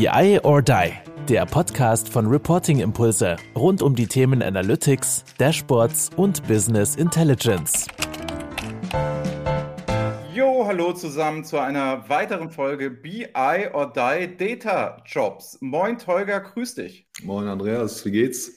BI or Die, der Podcast von Reporting Impulse rund um die Themen Analytics, Dashboards und Business Intelligence. Jo, hallo zusammen zu einer weiteren Folge BI or Die Data Jobs. Moin Tolga, grüß dich. Moin Andreas, wie geht's?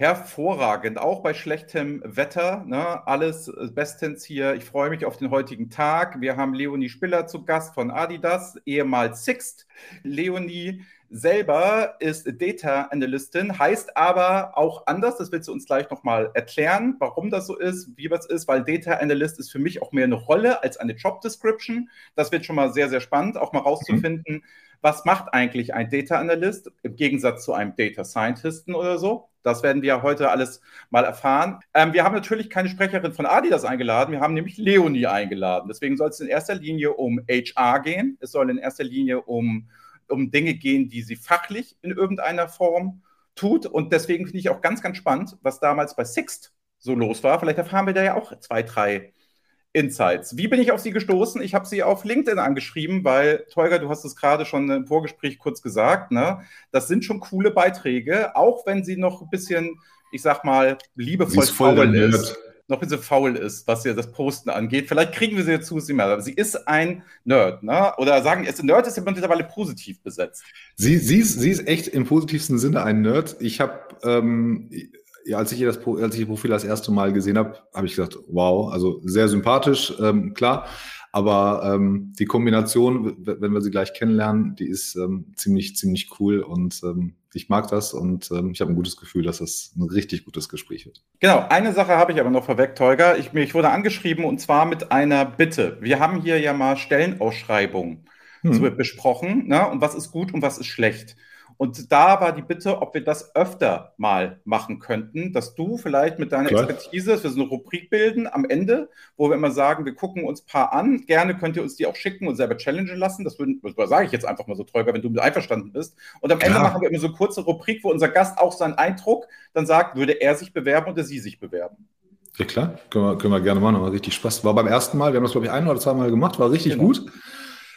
Hervorragend, auch bei schlechtem Wetter. Ne? Alles bestens hier. Ich freue mich auf den heutigen Tag. Wir haben Leonie Spiller zu Gast von Adidas, ehemals Sixt. Leonie selber ist Data Analystin, heißt aber auch anders. Das willst du uns gleich nochmal erklären, warum das so ist, wie das ist, weil Data Analyst ist für mich auch mehr eine Rolle als eine Job Description. Das wird schon mal sehr, sehr spannend, auch mal rauszufinden, mhm. Was macht eigentlich ein Data Analyst im Gegensatz zu einem Data Scientisten oder so. Das werden wir heute alles mal erfahren. Ähm, wir haben natürlich keine Sprecherin von Adidas eingeladen, wir haben nämlich Leonie eingeladen. Deswegen soll es in erster Linie um HR gehen. Es soll in erster Linie um, um Dinge gehen, die sie fachlich in irgendeiner Form tut. Und deswegen finde ich auch ganz, ganz spannend, was damals bei Sixt so los war. Vielleicht erfahren wir da ja auch zwei, drei Insights. Wie bin ich auf Sie gestoßen? Ich habe Sie auf LinkedIn angeschrieben, weil, Tolga, du hast es gerade schon im Vorgespräch kurz gesagt, ne? das sind schon coole Beiträge, auch wenn sie noch ein bisschen, ich sag mal, liebevoll faul ist. Noch ein bisschen faul ist, was ja das Posten angeht. Vielleicht kriegen wir sie jetzt zu sie mehr, aber sie ist ein Nerd, ne? Oder sagen, es Nerd ist ja mittlerweile positiv besetzt. Sie, sie, ist, sie ist echt im positivsten Sinne ein Nerd. Ich habe ähm, ja, als ich, ihr das, als ich ihr Profil das erste Mal gesehen habe, habe ich gesagt, wow, also sehr sympathisch, ähm, klar. Aber ähm, die Kombination, wenn wir sie gleich kennenlernen, die ist ähm, ziemlich, ziemlich cool und ähm, ich mag das und ähm, ich habe ein gutes Gefühl, dass das ein richtig gutes Gespräch wird. Genau, eine Sache habe ich aber noch vorweg, Tolga. Ich, ich wurde angeschrieben und zwar mit einer Bitte. Wir haben hier ja mal Stellenausschreibungen hm. besprochen. Ne? Und was ist gut und was ist schlecht? Und da war die Bitte, ob wir das öfter mal machen könnten, dass du vielleicht mit deiner Klar. Expertise, dass wir so eine Rubrik bilden am Ende, wo wir immer sagen, wir gucken uns ein paar an. Gerne könnt ihr uns die auch schicken und selber challengen lassen. Das, würden, das sage ich jetzt einfach mal so, Träuber, wenn du mit einverstanden bist. Und am Ende ja. machen wir immer so eine kurze Rubrik, wo unser Gast auch seinen Eindruck dann sagt, würde er sich bewerben oder sie sich bewerben. Ja klar, können wir, können wir gerne machen, war richtig Spaß. War beim ersten Mal, wir haben das glaube ich ein oder zwei Mal gemacht, war richtig genau. gut.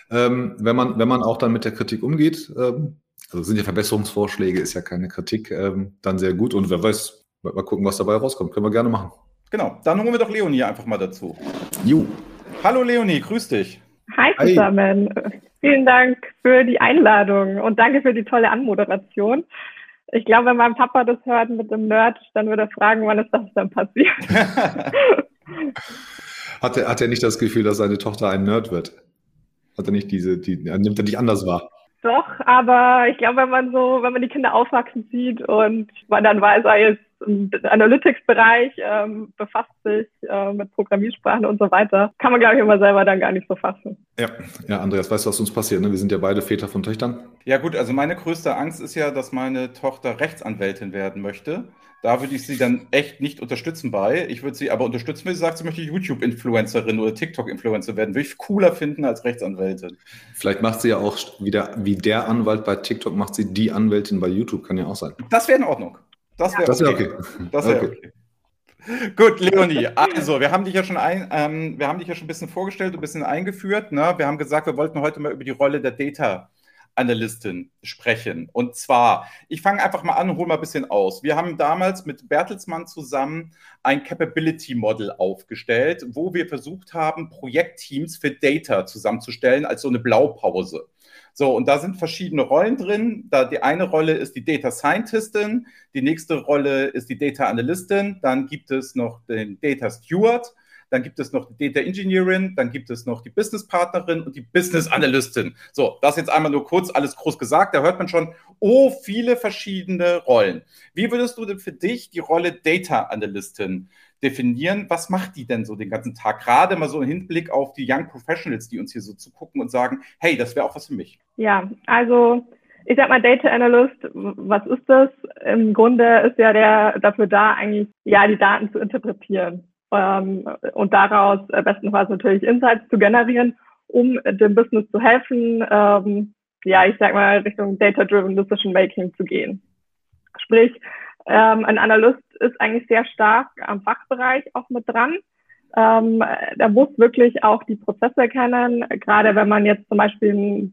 Ähm, wenn, man, wenn man auch dann mit der Kritik umgeht, ähm, also sind ja Verbesserungsvorschläge, ist ja keine Kritik, ähm, dann sehr gut. Und wer weiß, mal gucken, was dabei rauskommt. Können wir gerne machen. Genau, dann holen wir doch Leonie einfach mal dazu. Ju. Hallo Leonie, grüß dich. Hi zusammen. Hi. Vielen Dank für die Einladung und danke für die tolle Anmoderation. Ich glaube, wenn mein Papa das hört mit dem Nerd, dann würde er fragen, wann ist das dann passiert. hat, er, hat er nicht das Gefühl, dass seine Tochter ein Nerd wird? Hat er nicht diese, die, nimmt er nicht anders wahr? Doch, aber ich glaube, wenn man so, wenn man die Kinder aufwachsen sieht und man dann weiß, er ist im Analytics-Bereich, ähm, befasst sich äh, mit Programmiersprachen und so weiter, kann man, glaube ich, immer selber dann gar nicht so fassen. Ja, ja, Andreas, weißt du, was uns passiert? Ne? Wir sind ja beide Väter von Töchtern. Ja, gut, also meine größte Angst ist ja, dass meine Tochter Rechtsanwältin werden möchte. Da würde ich sie dann echt nicht unterstützen bei. Ich würde sie aber unterstützen, wenn sie sagt, sie möchte YouTube-Influencerin oder TikTok-Influencer werden. Würde ich cooler finden als Rechtsanwältin. Vielleicht macht sie ja auch wieder, wie der Anwalt bei TikTok, macht sie die Anwältin bei YouTube, kann ja auch sein. Das wäre in Ordnung. Das wäre wär okay. okay. Das wäre okay. okay. Gut, Leonie, also wir haben dich ja schon ein, ähm, wir haben dich ja schon ein bisschen vorgestellt, ein bisschen eingeführt. Ne? Wir haben gesagt, wir wollten heute mal über die Rolle der Data Analystin sprechen. Und zwar, ich fange einfach mal an und hole mal ein bisschen aus. Wir haben damals mit Bertelsmann zusammen ein Capability Model aufgestellt, wo wir versucht haben, Projektteams für Data zusammenzustellen als so eine Blaupause. So, und da sind verschiedene Rollen drin. Da die eine Rolle ist die Data Scientistin, die nächste Rolle ist die Data Analystin, dann gibt es noch den Data Steward dann gibt es noch die Data Engineering, dann gibt es noch die Business Partnerin und die Business Analystin. So, das jetzt einmal nur kurz alles groß gesagt. Da hört man schon, oh, viele verschiedene Rollen. Wie würdest du denn für dich die Rolle Data Analystin definieren? Was macht die denn so den ganzen Tag? Gerade mal so im Hinblick auf die Young Professionals, die uns hier so zu gucken und sagen, hey, das wäre auch was für mich. Ja, also ich sag mal, Data Analyst, was ist das? Im Grunde ist ja der dafür da, eigentlich ja die Daten zu interpretieren ähm, und daraus äh, bestenfalls natürlich Insights zu generieren, um dem Business zu helfen, ähm, ja, ich sag mal, Richtung Data-Driven Decision Making zu gehen. Sprich, ähm, ein Analyst ist eigentlich sehr stark am Fachbereich auch mit dran. Ähm, der muss wirklich auch die Prozesse kennen, gerade wenn man jetzt zum Beispiel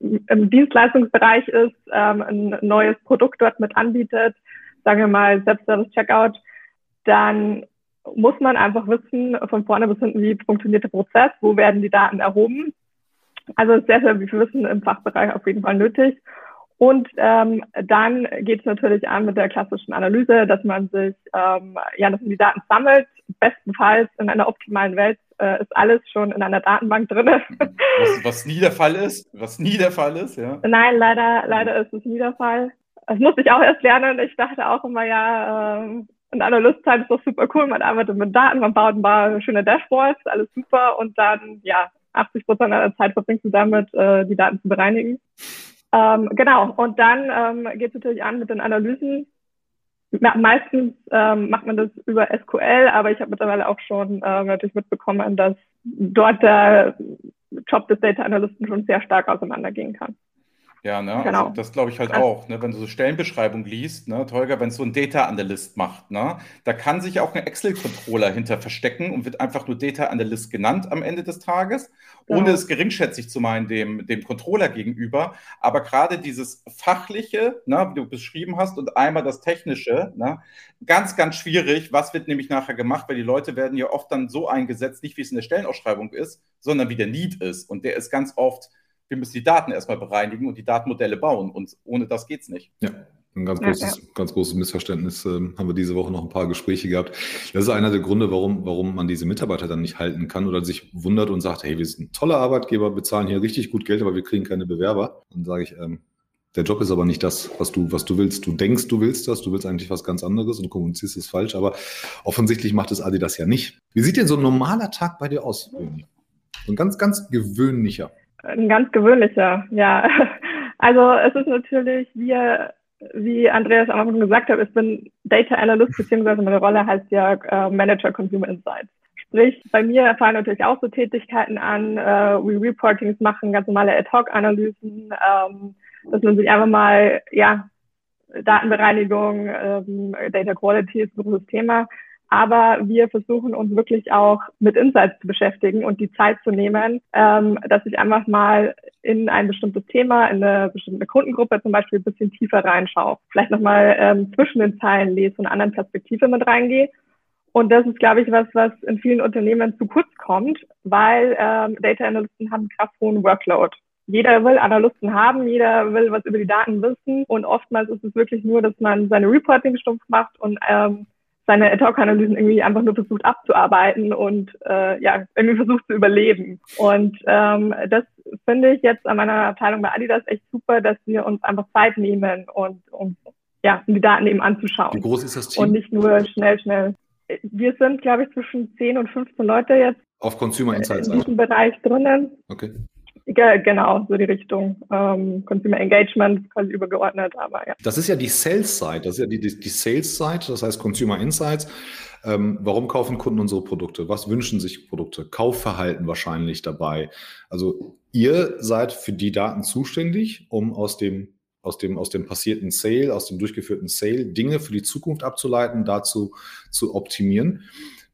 im Dienstleistungsbereich ist, ähm, ein neues Produkt dort mit anbietet, sagen wir mal Self-Service-Checkout, dann muss man einfach wissen, von vorne bis hinten, wie funktioniert der Prozess, wo werden die Daten erhoben. Also ist sehr, sehr viel Wissen im Fachbereich auf jeden Fall nötig. Und ähm, dann geht es natürlich an mit der klassischen Analyse, dass man sich, ähm, ja, dass man die Daten sammelt. Bestenfalls in einer optimalen Welt äh, ist alles schon in einer Datenbank drin. Was, was, nie der Fall ist, was nie der Fall ist, ja. Nein, leider, leider ist es nie der Fall. Das musste ich auch erst lernen. Ich dachte auch immer, ja, ähm, in Analystzeit ist doch super cool. Man arbeitet mit Daten, man baut ein paar schöne Dashboards, alles super. Und dann, ja, 80 Prozent der Zeit verbringst du damit, äh, die Daten zu bereinigen. Ähm, genau. Und dann ähm, geht es natürlich an mit den Analysen. Meistens ähm, macht man das über SQL, aber ich habe mittlerweile auch schon ähm, natürlich mitbekommen, dass dort der Job des Data Analysten schon sehr stark auseinandergehen kann. Ja, ne? Also genau. Also das glaube ich halt auch, ne? wenn du so Stellenbeschreibung liest, ne, Tolga, wenn es so ein Data Analyst macht, ne, da kann sich auch ein Excel-Controller hinter verstecken und wird einfach nur Data Analyst genannt am Ende des Tages, ohne genau. es geringschätzig zu meinen dem, dem Controller gegenüber. Aber gerade dieses Fachliche, ne, wie du beschrieben hast, und einmal das Technische, ne, ganz, ganz schwierig. Was wird nämlich nachher gemacht? Weil die Leute werden ja oft dann so eingesetzt, nicht wie es in der Stellenausschreibung ist, sondern wie der Need ist. Und der ist ganz oft wir müssen die Daten erstmal bereinigen und die Datenmodelle bauen. Und ohne das geht es nicht. Ja. Ein ganz großes, ja, ja. ganz großes Missverständnis ähm, haben wir diese Woche noch ein paar Gespräche gehabt. Das ist einer der Gründe, warum, warum man diese Mitarbeiter dann nicht halten kann oder sich wundert und sagt, hey, wir sind ein toller Arbeitgeber, bezahlen hier richtig gut Geld, aber wir kriegen keine Bewerber. Dann sage ich, ähm, der Job ist aber nicht das, was du, was du willst. Du denkst, du willst das, du willst eigentlich was ganz anderes und kommunizierst es falsch, aber offensichtlich macht es Adi das ja nicht. Wie sieht denn so ein normaler Tag bei dir aus? So ein ganz, ganz gewöhnlicher. Ein ganz gewöhnlicher, ja. Also es ist natürlich, wie, wie Andreas am Anfang gesagt hat, ich bin Data Analyst, beziehungsweise meine Rolle heißt ja äh, Manager Consumer Insights. Sprich, bei mir fallen natürlich auch so Tätigkeiten an, äh, wie Reportings machen, ganz normale Ad-Hoc-Analysen, ähm, dass man sich einfach mal, ja, Datenbereinigung, ähm, Data Quality ist ein großes Thema, aber wir versuchen uns wirklich auch mit Insights zu beschäftigen und die Zeit zu nehmen, ähm, dass ich einfach mal in ein bestimmtes Thema, in eine bestimmte Kundengruppe zum Beispiel ein bisschen tiefer reinschaue. Vielleicht nochmal ähm, zwischen den Zeilen lese und eine andere Perspektive mit reingehe. Und das ist, glaube ich, was, was in vielen Unternehmen zu kurz kommt, weil ähm, Data Analysten haben einen krass hohen Workload. Jeder will Analysten haben, jeder will was über die Daten wissen und oftmals ist es wirklich nur, dass man seine Reporting stumpf macht und ähm, seine Ad-Hoc-Analysen irgendwie einfach nur versucht abzuarbeiten und äh, ja, irgendwie versucht zu überleben. Und ähm, das finde ich jetzt an meiner Abteilung bei Adidas echt super, dass wir uns einfach Zeit nehmen und, und ja, um die Daten eben anzuschauen. Wie groß ist das Team? Und nicht nur schnell, schnell. Wir sind, glaube ich, zwischen 10 und 15 Leute jetzt. Auf Consumer Insights. In diesem Bereich drinnen. Okay. Genau, so die Richtung ähm, Consumer Engagement quasi übergeordnet, aber ja. Das ist ja die Sales-Side, das ist ja die, die, die Sales-Side, das heißt Consumer Insights. Ähm, warum kaufen Kunden unsere Produkte? Was wünschen sich Produkte? Kaufverhalten wahrscheinlich dabei. Also ihr seid für die Daten zuständig, um aus dem aus dem, aus dem passierten Sale, aus dem durchgeführten Sale Dinge für die Zukunft abzuleiten, dazu zu optimieren.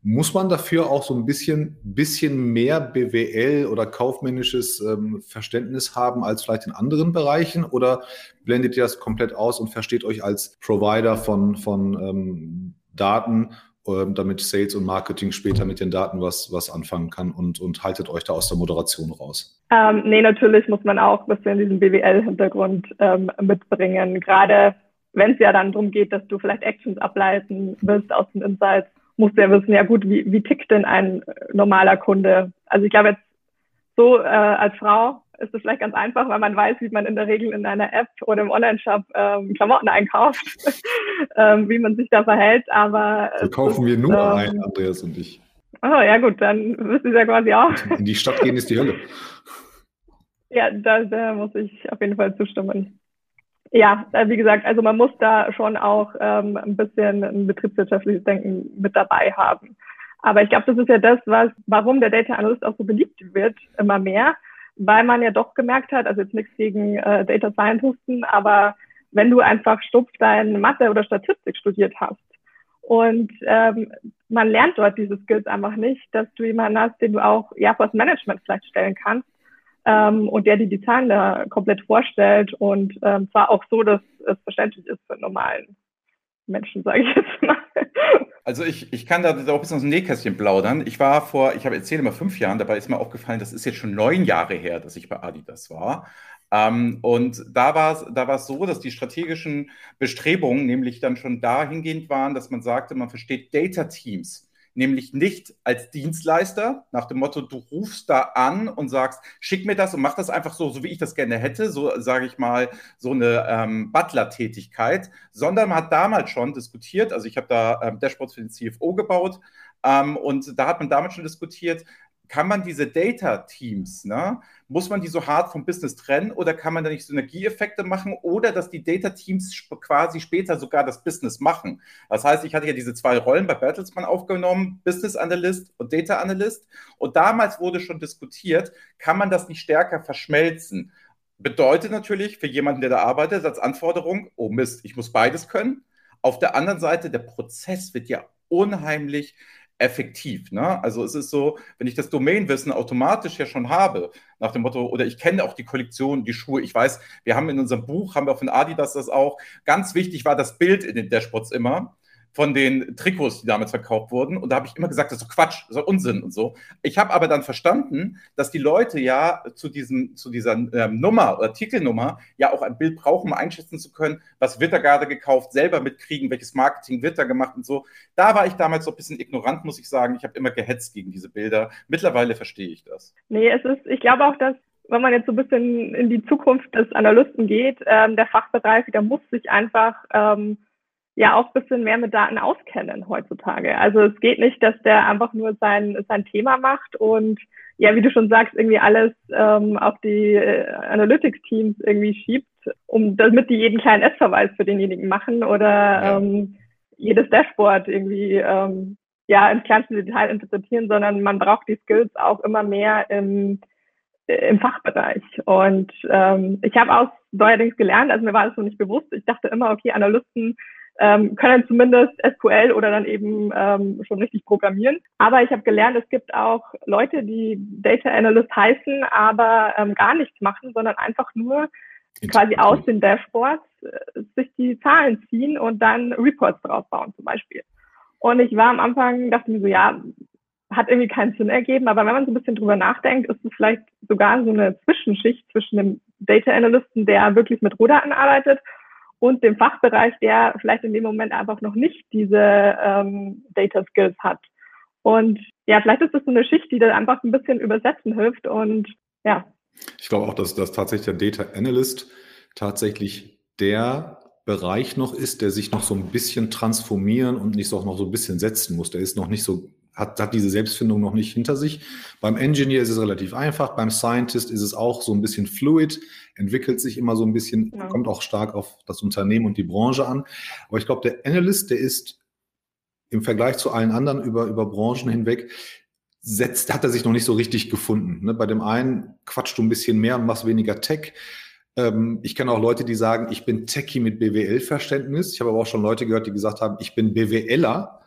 Muss man dafür auch so ein bisschen, bisschen mehr BWL oder kaufmännisches ähm, Verständnis haben als vielleicht in anderen Bereichen? Oder blendet ihr das komplett aus und versteht euch als Provider von, von ähm, Daten, ähm, damit Sales und Marketing später mit den Daten was, was anfangen kann und, und haltet euch da aus der Moderation raus? Ähm, nee, natürlich muss man auch ein bisschen diesen BWL-Hintergrund ähm, mitbringen. Gerade wenn es ja dann darum geht, dass du vielleicht Actions ableiten willst aus den Insights musst du ja wissen, ja gut, wie, wie tickt denn ein normaler Kunde? Also ich glaube jetzt so äh, als Frau ist es vielleicht ganz einfach, weil man weiß, wie man in der Regel in einer App oder im Online-Shop ähm, Klamotten einkauft, ähm, wie man sich da verhält. Aber so kaufen ist, wir nur ähm, ein, Andreas und ich. Oh ja gut, dann wissen Sie ja quasi auch. In die Stadt gehen ist die Hölle. Ja, da, da muss ich auf jeden Fall zustimmen. Ja, äh, wie gesagt, also man muss da schon auch ähm, ein bisschen ein betriebswirtschaftliches Denken mit dabei haben. Aber ich glaube, das ist ja das, was, warum der Data Analyst auch so beliebt wird, immer mehr, weil man ja doch gemerkt hat, also jetzt nichts gegen äh, Data Scientisten, aber wenn du einfach stumpf dein Mathe oder Statistik studiert hast und ähm, man lernt dort diese Skills einfach nicht, dass du jemanden hast, den du auch ja vor das Management vielleicht stellen kannst, ähm, und der die Zahlen da komplett vorstellt und ähm, zwar auch so, dass es verständlich ist für normalen Menschen, sage ich jetzt mal. Also ich, ich kann da auch ein bisschen aus dem Nähkästchen plaudern. Ich war vor, ich habe erzählt immer fünf Jahren, dabei ist mir aufgefallen, das ist jetzt schon neun Jahre her, dass ich bei Adidas war. Ähm, und da war es da so, dass die strategischen Bestrebungen nämlich dann schon dahingehend waren, dass man sagte, man versteht Data Teams nämlich nicht als Dienstleister, nach dem Motto, du rufst da an und sagst, schick mir das und mach das einfach so, so wie ich das gerne hätte, so sage ich mal, so eine ähm, Butler-Tätigkeit, sondern man hat damals schon diskutiert, also ich habe da ähm, Dashboards für den CFO gebaut ähm, und da hat man damals schon diskutiert, kann man diese Data-Teams, ne, muss man die so hart vom Business trennen oder kann man da nicht Synergieeffekte machen oder dass die Data-Teams quasi später sogar das Business machen? Das heißt, ich hatte ja diese zwei Rollen bei Bertelsmann aufgenommen, Business Analyst und Data Analyst. Und damals wurde schon diskutiert, kann man das nicht stärker verschmelzen? Bedeutet natürlich für jemanden, der da arbeitet, als Anforderung, oh Mist, ich muss beides können. Auf der anderen Seite, der Prozess wird ja unheimlich effektiv. Ne? Also es ist so, wenn ich das Domainwissen automatisch ja schon habe, nach dem Motto, oder ich kenne auch die Kollektion, die Schuhe, ich weiß, wir haben in unserem Buch, haben wir von Adidas das auch, ganz wichtig war das Bild in den Dashboards immer von den Trikots, die damals verkauft wurden. Und da habe ich immer gesagt, das ist so Quatsch, das ist Unsinn und so. Ich habe aber dann verstanden, dass die Leute ja zu, diesem, zu dieser ähm, Nummer oder Titelnummer ja auch ein Bild brauchen, um einschätzen zu können, was wird da gerade gekauft, selber mitkriegen, welches Marketing wird da gemacht und so. Da war ich damals so ein bisschen ignorant, muss ich sagen. Ich habe immer gehetzt gegen diese Bilder. Mittlerweile verstehe ich das. Nee, es ist, ich glaube auch, dass wenn man jetzt so ein bisschen in die Zukunft des Analysten geht, ähm, der Fachbereich, der muss sich einfach ähm, ja auch ein bisschen mehr mit Daten auskennen heutzutage. Also es geht nicht, dass der einfach nur sein, sein Thema macht und ja, wie du schon sagst, irgendwie alles ähm, auf die äh, Analytics-Teams irgendwie schiebt, um damit die jeden kleinen S-Verweis für denjenigen machen oder ja. ähm, jedes Dashboard irgendwie ähm, ja ins kleinste Detail interpretieren, sondern man braucht die Skills auch immer mehr im, im Fachbereich. Und ähm, ich habe auch neuerdings gelernt, also mir war das noch nicht bewusst, ich dachte immer, okay, Analysten ähm, können zumindest SQL oder dann eben ähm, schon richtig programmieren. Aber ich habe gelernt, es gibt auch Leute, die Data Analyst heißen, aber ähm, gar nichts machen, sondern einfach nur quasi aus den Dashboards äh, sich die Zahlen ziehen und dann Reports drauf bauen zum Beispiel. Und ich war am Anfang, dachte mir so, ja, hat irgendwie keinen Sinn ergeben, aber wenn man so ein bisschen drüber nachdenkt, ist es vielleicht sogar so eine Zwischenschicht zwischen dem Data Analysten, der wirklich mit Rohdaten arbeitet und dem Fachbereich, der vielleicht in dem Moment einfach noch nicht diese ähm, Data Skills hat. Und ja, vielleicht ist das so eine Schicht, die da einfach ein bisschen übersetzen hilft und ja. Ich glaube auch, dass, dass tatsächlich der Data Analyst tatsächlich der Bereich noch ist, der sich noch so ein bisschen transformieren und nicht so auch noch so ein bisschen setzen muss. Der ist noch nicht so hat, hat diese Selbstfindung noch nicht hinter sich. Beim Engineer ist es relativ einfach, beim Scientist ist es auch so ein bisschen fluid, entwickelt sich immer so ein bisschen, ja. kommt auch stark auf das Unternehmen und die Branche an. Aber ich glaube, der Analyst, der ist im Vergleich zu allen anderen über, über Branchen hinweg, setzt, hat er sich noch nicht so richtig gefunden. Ne? Bei dem einen quatscht du ein bisschen mehr und machst weniger Tech. Ähm, ich kenne auch Leute, die sagen, ich bin Techie mit BWL-Verständnis. Ich habe aber auch schon Leute gehört, die gesagt haben, ich bin BWLer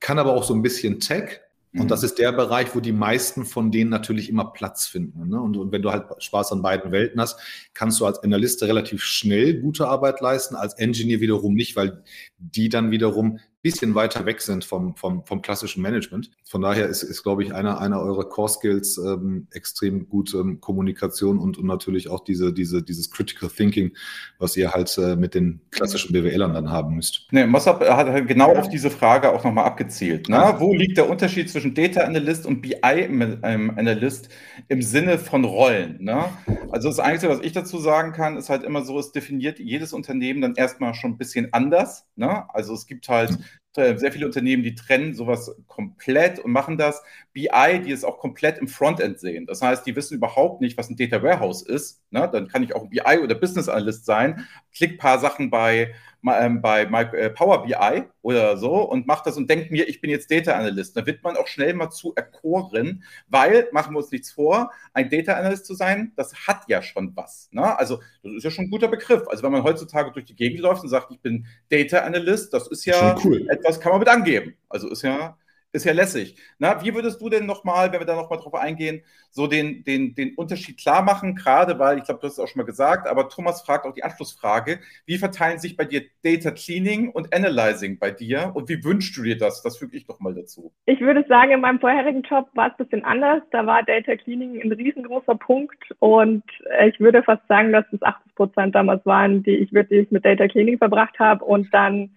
kann aber auch so ein bisschen Tech. Und mhm. das ist der Bereich, wo die meisten von denen natürlich immer Platz finden. Ne? Und, und, wenn du halt Spaß an beiden Welten hast, kannst du als Analyst relativ schnell gute Arbeit leisten, als Engineer wiederum nicht, weil die dann wiederum bisschen weiter weg sind vom, vom, vom klassischen Management. Von daher ist, ist glaube ich, einer, einer eurer Core Skills ähm, extrem gute ähm, Kommunikation und, und natürlich auch diese, diese, dieses Critical Thinking, was ihr halt äh, mit den klassischen BWLern dann haben müsst. Nee, Mossab hat halt genau auf diese Frage auch nochmal abgezielt. Ne? Wo liegt der Unterschied zwischen Data Analyst und BI Analyst im Sinne von Rollen? Ne? Also das Einzige, was ich dazu sagen kann, ist halt immer so, es definiert jedes Unternehmen dann erstmal schon ein bisschen anders. Ne? Also es gibt halt hm sehr viele Unternehmen, die trennen sowas komplett und machen das. BI, die es auch komplett im Frontend sehen. Das heißt, die wissen überhaupt nicht, was ein Data Warehouse ist. Ne? Dann kann ich auch BI oder Business Analyst sein, klick ein paar Sachen bei bei äh, Power BI oder so und macht das und denkt mir, ich bin jetzt Data Analyst. Da wird man auch schnell mal zu erkoren, weil, machen wir uns nichts vor, ein Data Analyst zu sein, das hat ja schon was. Ne? Also, das ist ja schon ein guter Begriff. Also, wenn man heutzutage durch die Gegend läuft und sagt, ich bin Data Analyst, das ist ja cool. etwas, kann man mit angeben. Also, ist ja, Ist ja lässig. Na, wie würdest du denn nochmal, wenn wir da nochmal drauf eingehen, so den, den, den Unterschied klar machen? Gerade weil, ich glaube, du hast es auch schon mal gesagt, aber Thomas fragt auch die Anschlussfrage, wie verteilen sich bei dir Data Cleaning und Analyzing bei dir und wie wünschst du dir das? Das füge ich doch mal dazu. Ich würde sagen, in meinem vorherigen Job war es ein bisschen anders. Da war Data Cleaning ein riesengroßer Punkt und ich würde fast sagen, dass es 80 Prozent damals waren, die ich wirklich mit Data Cleaning verbracht habe und dann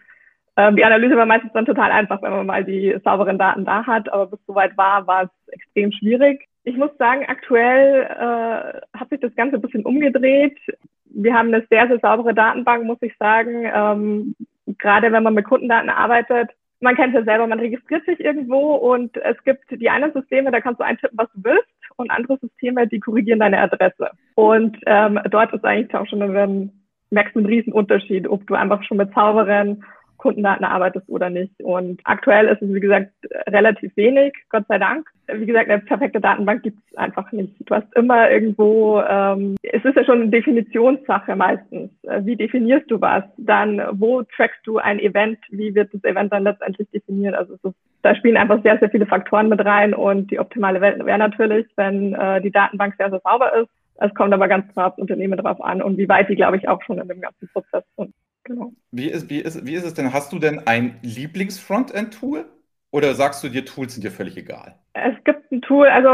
ähm, die Analyse war meistens dann total einfach, wenn man mal die sauberen Daten da hat, aber bis soweit war, war es extrem schwierig. Ich muss sagen, aktuell äh, hat sich das Ganze ein bisschen umgedreht. Wir haben eine sehr, sehr saubere Datenbank, muss ich sagen. Ähm, gerade wenn man mit Kundendaten arbeitet, man kennt ja selber, man registriert sich irgendwo und es gibt die einen Systeme, da kannst du eintippen, was du willst und andere Systeme, die korrigieren deine Adresse. Und ähm, dort ist eigentlich auch schon ein, merkst einen riesen Unterschied, ob du einfach schon mit sauberen Kundendaten arbeitest oder nicht. Und aktuell ist es, wie gesagt, relativ wenig, Gott sei Dank. Wie gesagt, eine perfekte Datenbank gibt es einfach nicht. Du hast immer irgendwo, ähm, es ist ja schon eine Definitionssache meistens. Äh, wie definierst du was? Dann, wo trackst du ein Event? Wie wird das Event dann letztendlich definiert? Also ist, da spielen einfach sehr, sehr viele Faktoren mit rein und die optimale Welt wäre natürlich, wenn äh, die Datenbank sehr, sehr sauber ist. Es kommt aber ganz klar aufs Unternehmen drauf an und wie weit die, glaube ich, auch schon in dem ganzen Prozess sind. Genau. Wie ist, wie, ist, wie ist es denn? Hast du denn ein Lieblings-Frontend-Tool? Oder sagst du dir, Tools sind dir völlig egal? Es gibt ein Tool, also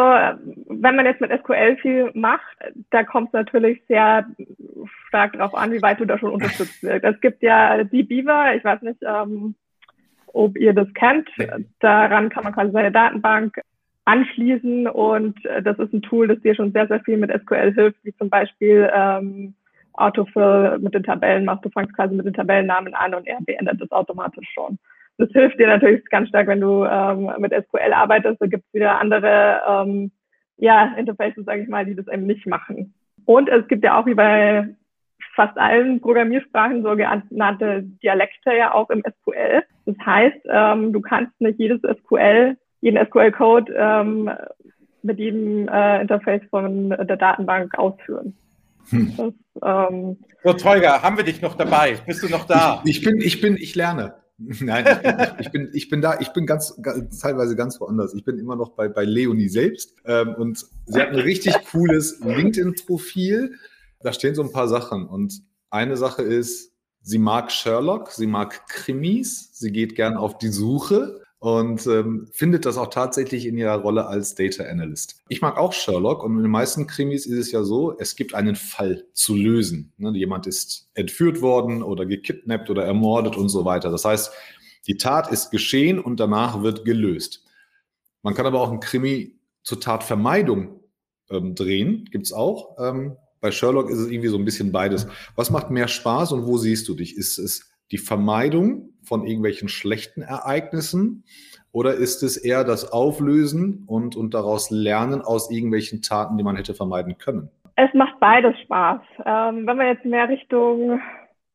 wenn man jetzt mit SQL viel macht, da kommt es natürlich sehr stark darauf an, wie weit du da schon unterstützt wirst. Es gibt ja die Beaver, ich weiß nicht, ähm, ob ihr das kennt. Daran kann man quasi seine Datenbank anschließen und das ist ein Tool, das dir schon sehr, sehr viel mit SQL hilft, wie zum Beispiel ähm, Autofill mit den Tabellen machst. Du fangst quasi mit den Tabellennamen an und er beendet das automatisch schon. Das hilft dir natürlich ganz stark, wenn du ähm, mit SQL arbeitest. Da gibt es wieder andere ähm, ja, Interfaces, sage ich mal, die das eben nicht machen. Und es gibt ja auch wie bei fast allen Programmiersprachen sogenannte Dialekte ja auch im SQL. Das heißt, ähm, du kannst nicht jedes SQL, jeden SQL-Code ähm, mit jedem äh, Interface von der Datenbank ausführen. Hm. Das, ähm, so, Tolga, haben wir dich noch dabei? Bist du noch da? Ich, ich bin, ich bin, ich lerne. Nein, ich, ich, bin, ich bin da, ich bin ganz, ganz, teilweise ganz woanders. Ich bin immer noch bei, bei Leonie selbst ähm, und sie hat ein richtig cooles LinkedIn-Profil. Da stehen so ein paar Sachen und eine Sache ist, sie mag Sherlock, sie mag Krimis, sie geht gern auf die Suche und ähm, findet das auch tatsächlich in ihrer Rolle als Data Analyst. Ich mag auch Sherlock und in den meisten Krimis ist es ja so, es gibt einen Fall zu lösen. Ne? Jemand ist entführt worden oder gekidnappt oder ermordet und so weiter. Das heißt, die Tat ist geschehen und danach wird gelöst. Man kann aber auch einen Krimi zur Tatvermeidung ähm, drehen, gibt's auch. Ähm, bei Sherlock ist es irgendwie so ein bisschen beides. Was macht mehr Spaß und wo siehst du dich? Ist es die Vermeidung von irgendwelchen schlechten Ereignissen oder ist es eher das Auflösen und, und daraus Lernen aus irgendwelchen Taten, die man hätte vermeiden können? Es macht beides Spaß. Ähm, wenn man jetzt mehr Richtung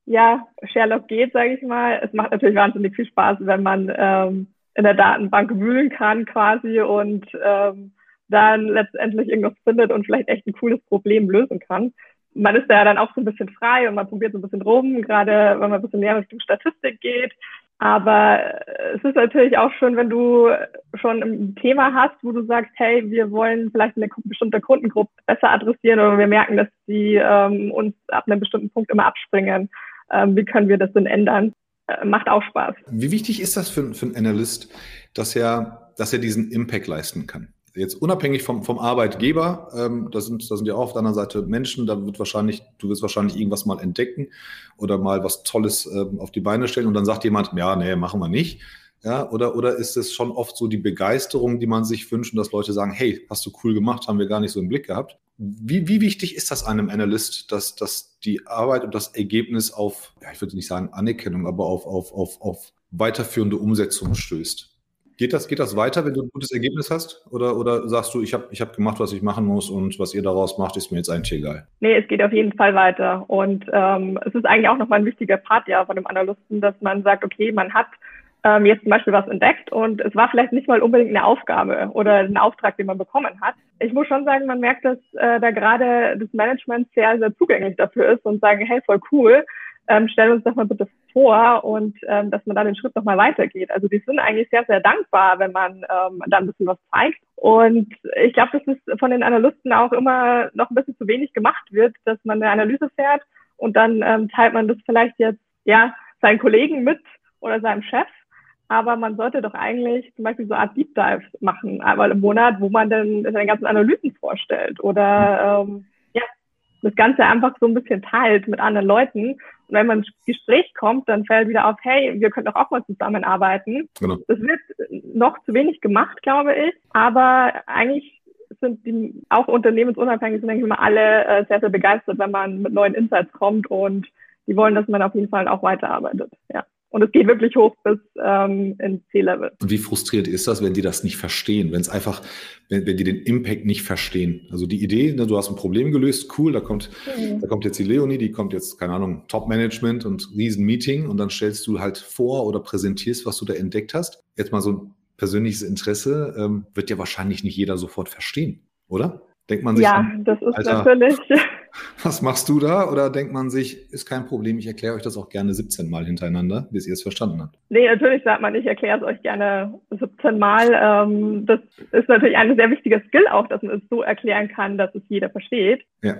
ja, Sherlock geht, sage ich mal, es macht natürlich wahnsinnig viel Spaß, wenn man ähm, in der Datenbank wühlen kann quasi und ähm, dann letztendlich irgendwas findet und vielleicht echt ein cooles Problem lösen kann man ist ja dann auch so ein bisschen frei und man probiert so ein bisschen rum, gerade wenn man ein bisschen mehr Richtung Statistik geht. Aber es ist natürlich auch schön, wenn du schon ein Thema hast, wo du sagst, hey, wir wollen vielleicht eine bestimmte Kundengruppe besser adressieren oder wir merken, dass die ähm, uns ab einem bestimmten Punkt immer abspringen. Ähm, wie können wir das denn ändern? Äh, macht auch Spaß. Wie wichtig ist das für, für einen Analyst, dass er, dass er diesen Impact leisten kann? Jetzt unabhängig vom, vom Arbeitgeber, ähm, da, sind, da sind ja auch auf der anderen Seite Menschen, da wird wahrscheinlich, du wirst wahrscheinlich irgendwas mal entdecken oder mal was Tolles ähm, auf die Beine stellen und dann sagt jemand, ja, nee, machen wir nicht. Ja, oder, oder ist es schon oft so die Begeisterung, die man sich wünscht und dass Leute sagen, hey, hast du cool gemacht, haben wir gar nicht so im Blick gehabt. Wie, wie wichtig ist das einem Analyst, dass, dass die Arbeit und das Ergebnis auf, ja, ich würde nicht sagen Anerkennung, aber auf, auf, auf, auf weiterführende Umsetzung stößt? Geht das, geht das weiter, wenn du ein gutes Ergebnis hast? Oder, oder sagst du, ich habe ich hab gemacht, was ich machen muss und was ihr daraus macht, ist mir jetzt eigentlich egal? Nee, es geht auf jeden Fall weiter. Und ähm, es ist eigentlich auch nochmal ein wichtiger Part ja von dem Analysten, dass man sagt, okay, man hat ähm, jetzt zum Beispiel was entdeckt und es war vielleicht nicht mal unbedingt eine Aufgabe oder ein Auftrag, den man bekommen hat. Ich muss schon sagen, man merkt, dass äh, da gerade das Management sehr, sehr zugänglich dafür ist und sagen, hey, voll cool, ähm, stell uns doch mal bitte vor und ähm, dass man da den Schritt nochmal weitergeht. Also die sind eigentlich sehr, sehr dankbar, wenn man ähm, da ein bisschen was zeigt. Und ich glaube, dass es von den Analysten auch immer noch ein bisschen zu wenig gemacht wird, dass man eine Analyse fährt und dann ähm, teilt man das vielleicht jetzt ja seinen Kollegen mit oder seinem Chef. Aber man sollte doch eigentlich zum Beispiel so eine Art Deep Dive machen, einmal im Monat, wo man dann seine ganzen Analysen vorstellt oder ähm, ja, das Ganze einfach so ein bisschen teilt mit anderen Leuten und wenn man ins Gespräch kommt, dann fällt wieder auf, hey, wir können doch auch mal zusammenarbeiten. Genau. Das wird noch zu wenig gemacht, glaube ich. Aber eigentlich sind die auch unternehmensunabhängig sind denke ich mal alle äh, sehr, sehr begeistert, wenn man mit neuen Insights kommt und die wollen, dass man auf jeden Fall auch weiterarbeitet. Ja. Und es geht wirklich hoch bis ähm, ins C-Level. Und wie frustriert ist das, wenn die das nicht verstehen? Wenn es einfach, wenn, wenn die den Impact nicht verstehen? Also die Idee, ne, du hast ein Problem gelöst, cool, da kommt, mhm. da kommt jetzt die Leonie, die kommt jetzt, keine Ahnung, Top-Management und Riesen-Meeting und dann stellst du halt vor oder präsentierst, was du da entdeckt hast. Jetzt mal so ein persönliches Interesse, ähm, wird ja wahrscheinlich nicht jeder sofort verstehen, oder? Denkt man sich, ja, das ist Alter, natürlich. Was machst du da? Oder denkt man sich, ist kein Problem, ich erkläre euch das auch gerne 17 Mal hintereinander, bis ihr es verstanden habt? Nee, natürlich sagt man, ich erkläre es euch gerne 17 Mal. Ähm, das ist natürlich ein sehr wichtiger Skill auch, dass man es so erklären kann, dass es jeder versteht. Ja.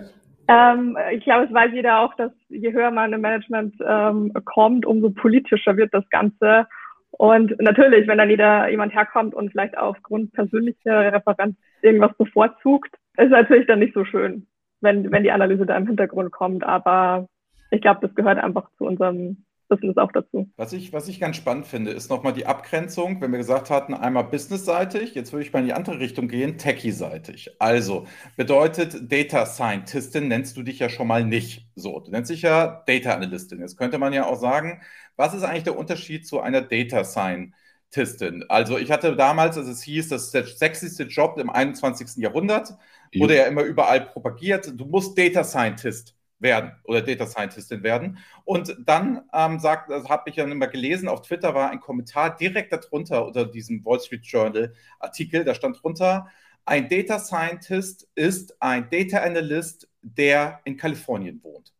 Ähm, ich glaube, es weiß jeder auch, dass je höher man im Management ähm, kommt, umso politischer wird das Ganze. Und natürlich, wenn dann jeder jemand herkommt und vielleicht aufgrund persönlicher Referenz irgendwas bevorzugt, ist natürlich dann nicht so schön, wenn, wenn die Analyse da im Hintergrund kommt. Aber ich glaube, das gehört einfach zu unserem Business auch dazu. Was ich, was ich ganz spannend finde, ist nochmal die Abgrenzung, wenn wir gesagt hatten, einmal businessseitig, jetzt würde ich mal in die andere Richtung gehen, techie-seitig. Also bedeutet Data Scientistin nennst du dich ja schon mal nicht so. Du nennst dich ja Data Analystin. Jetzt könnte man ja auch sagen, was ist eigentlich der Unterschied zu einer Data Scientistin? Also ich hatte damals, als es hieß, das ist der sexyste Job im 21. Jahrhundert, wurde ja immer überall propagiert, du musst Data Scientist werden oder Data Scientistin werden. Und dann ähm, sagt, das habe ich ja immer gelesen, auf Twitter war ein Kommentar direkt darunter unter diesem Wall Street Journal Artikel, da stand drunter, ein Data Scientist ist ein Data Analyst, der in Kalifornien wohnt.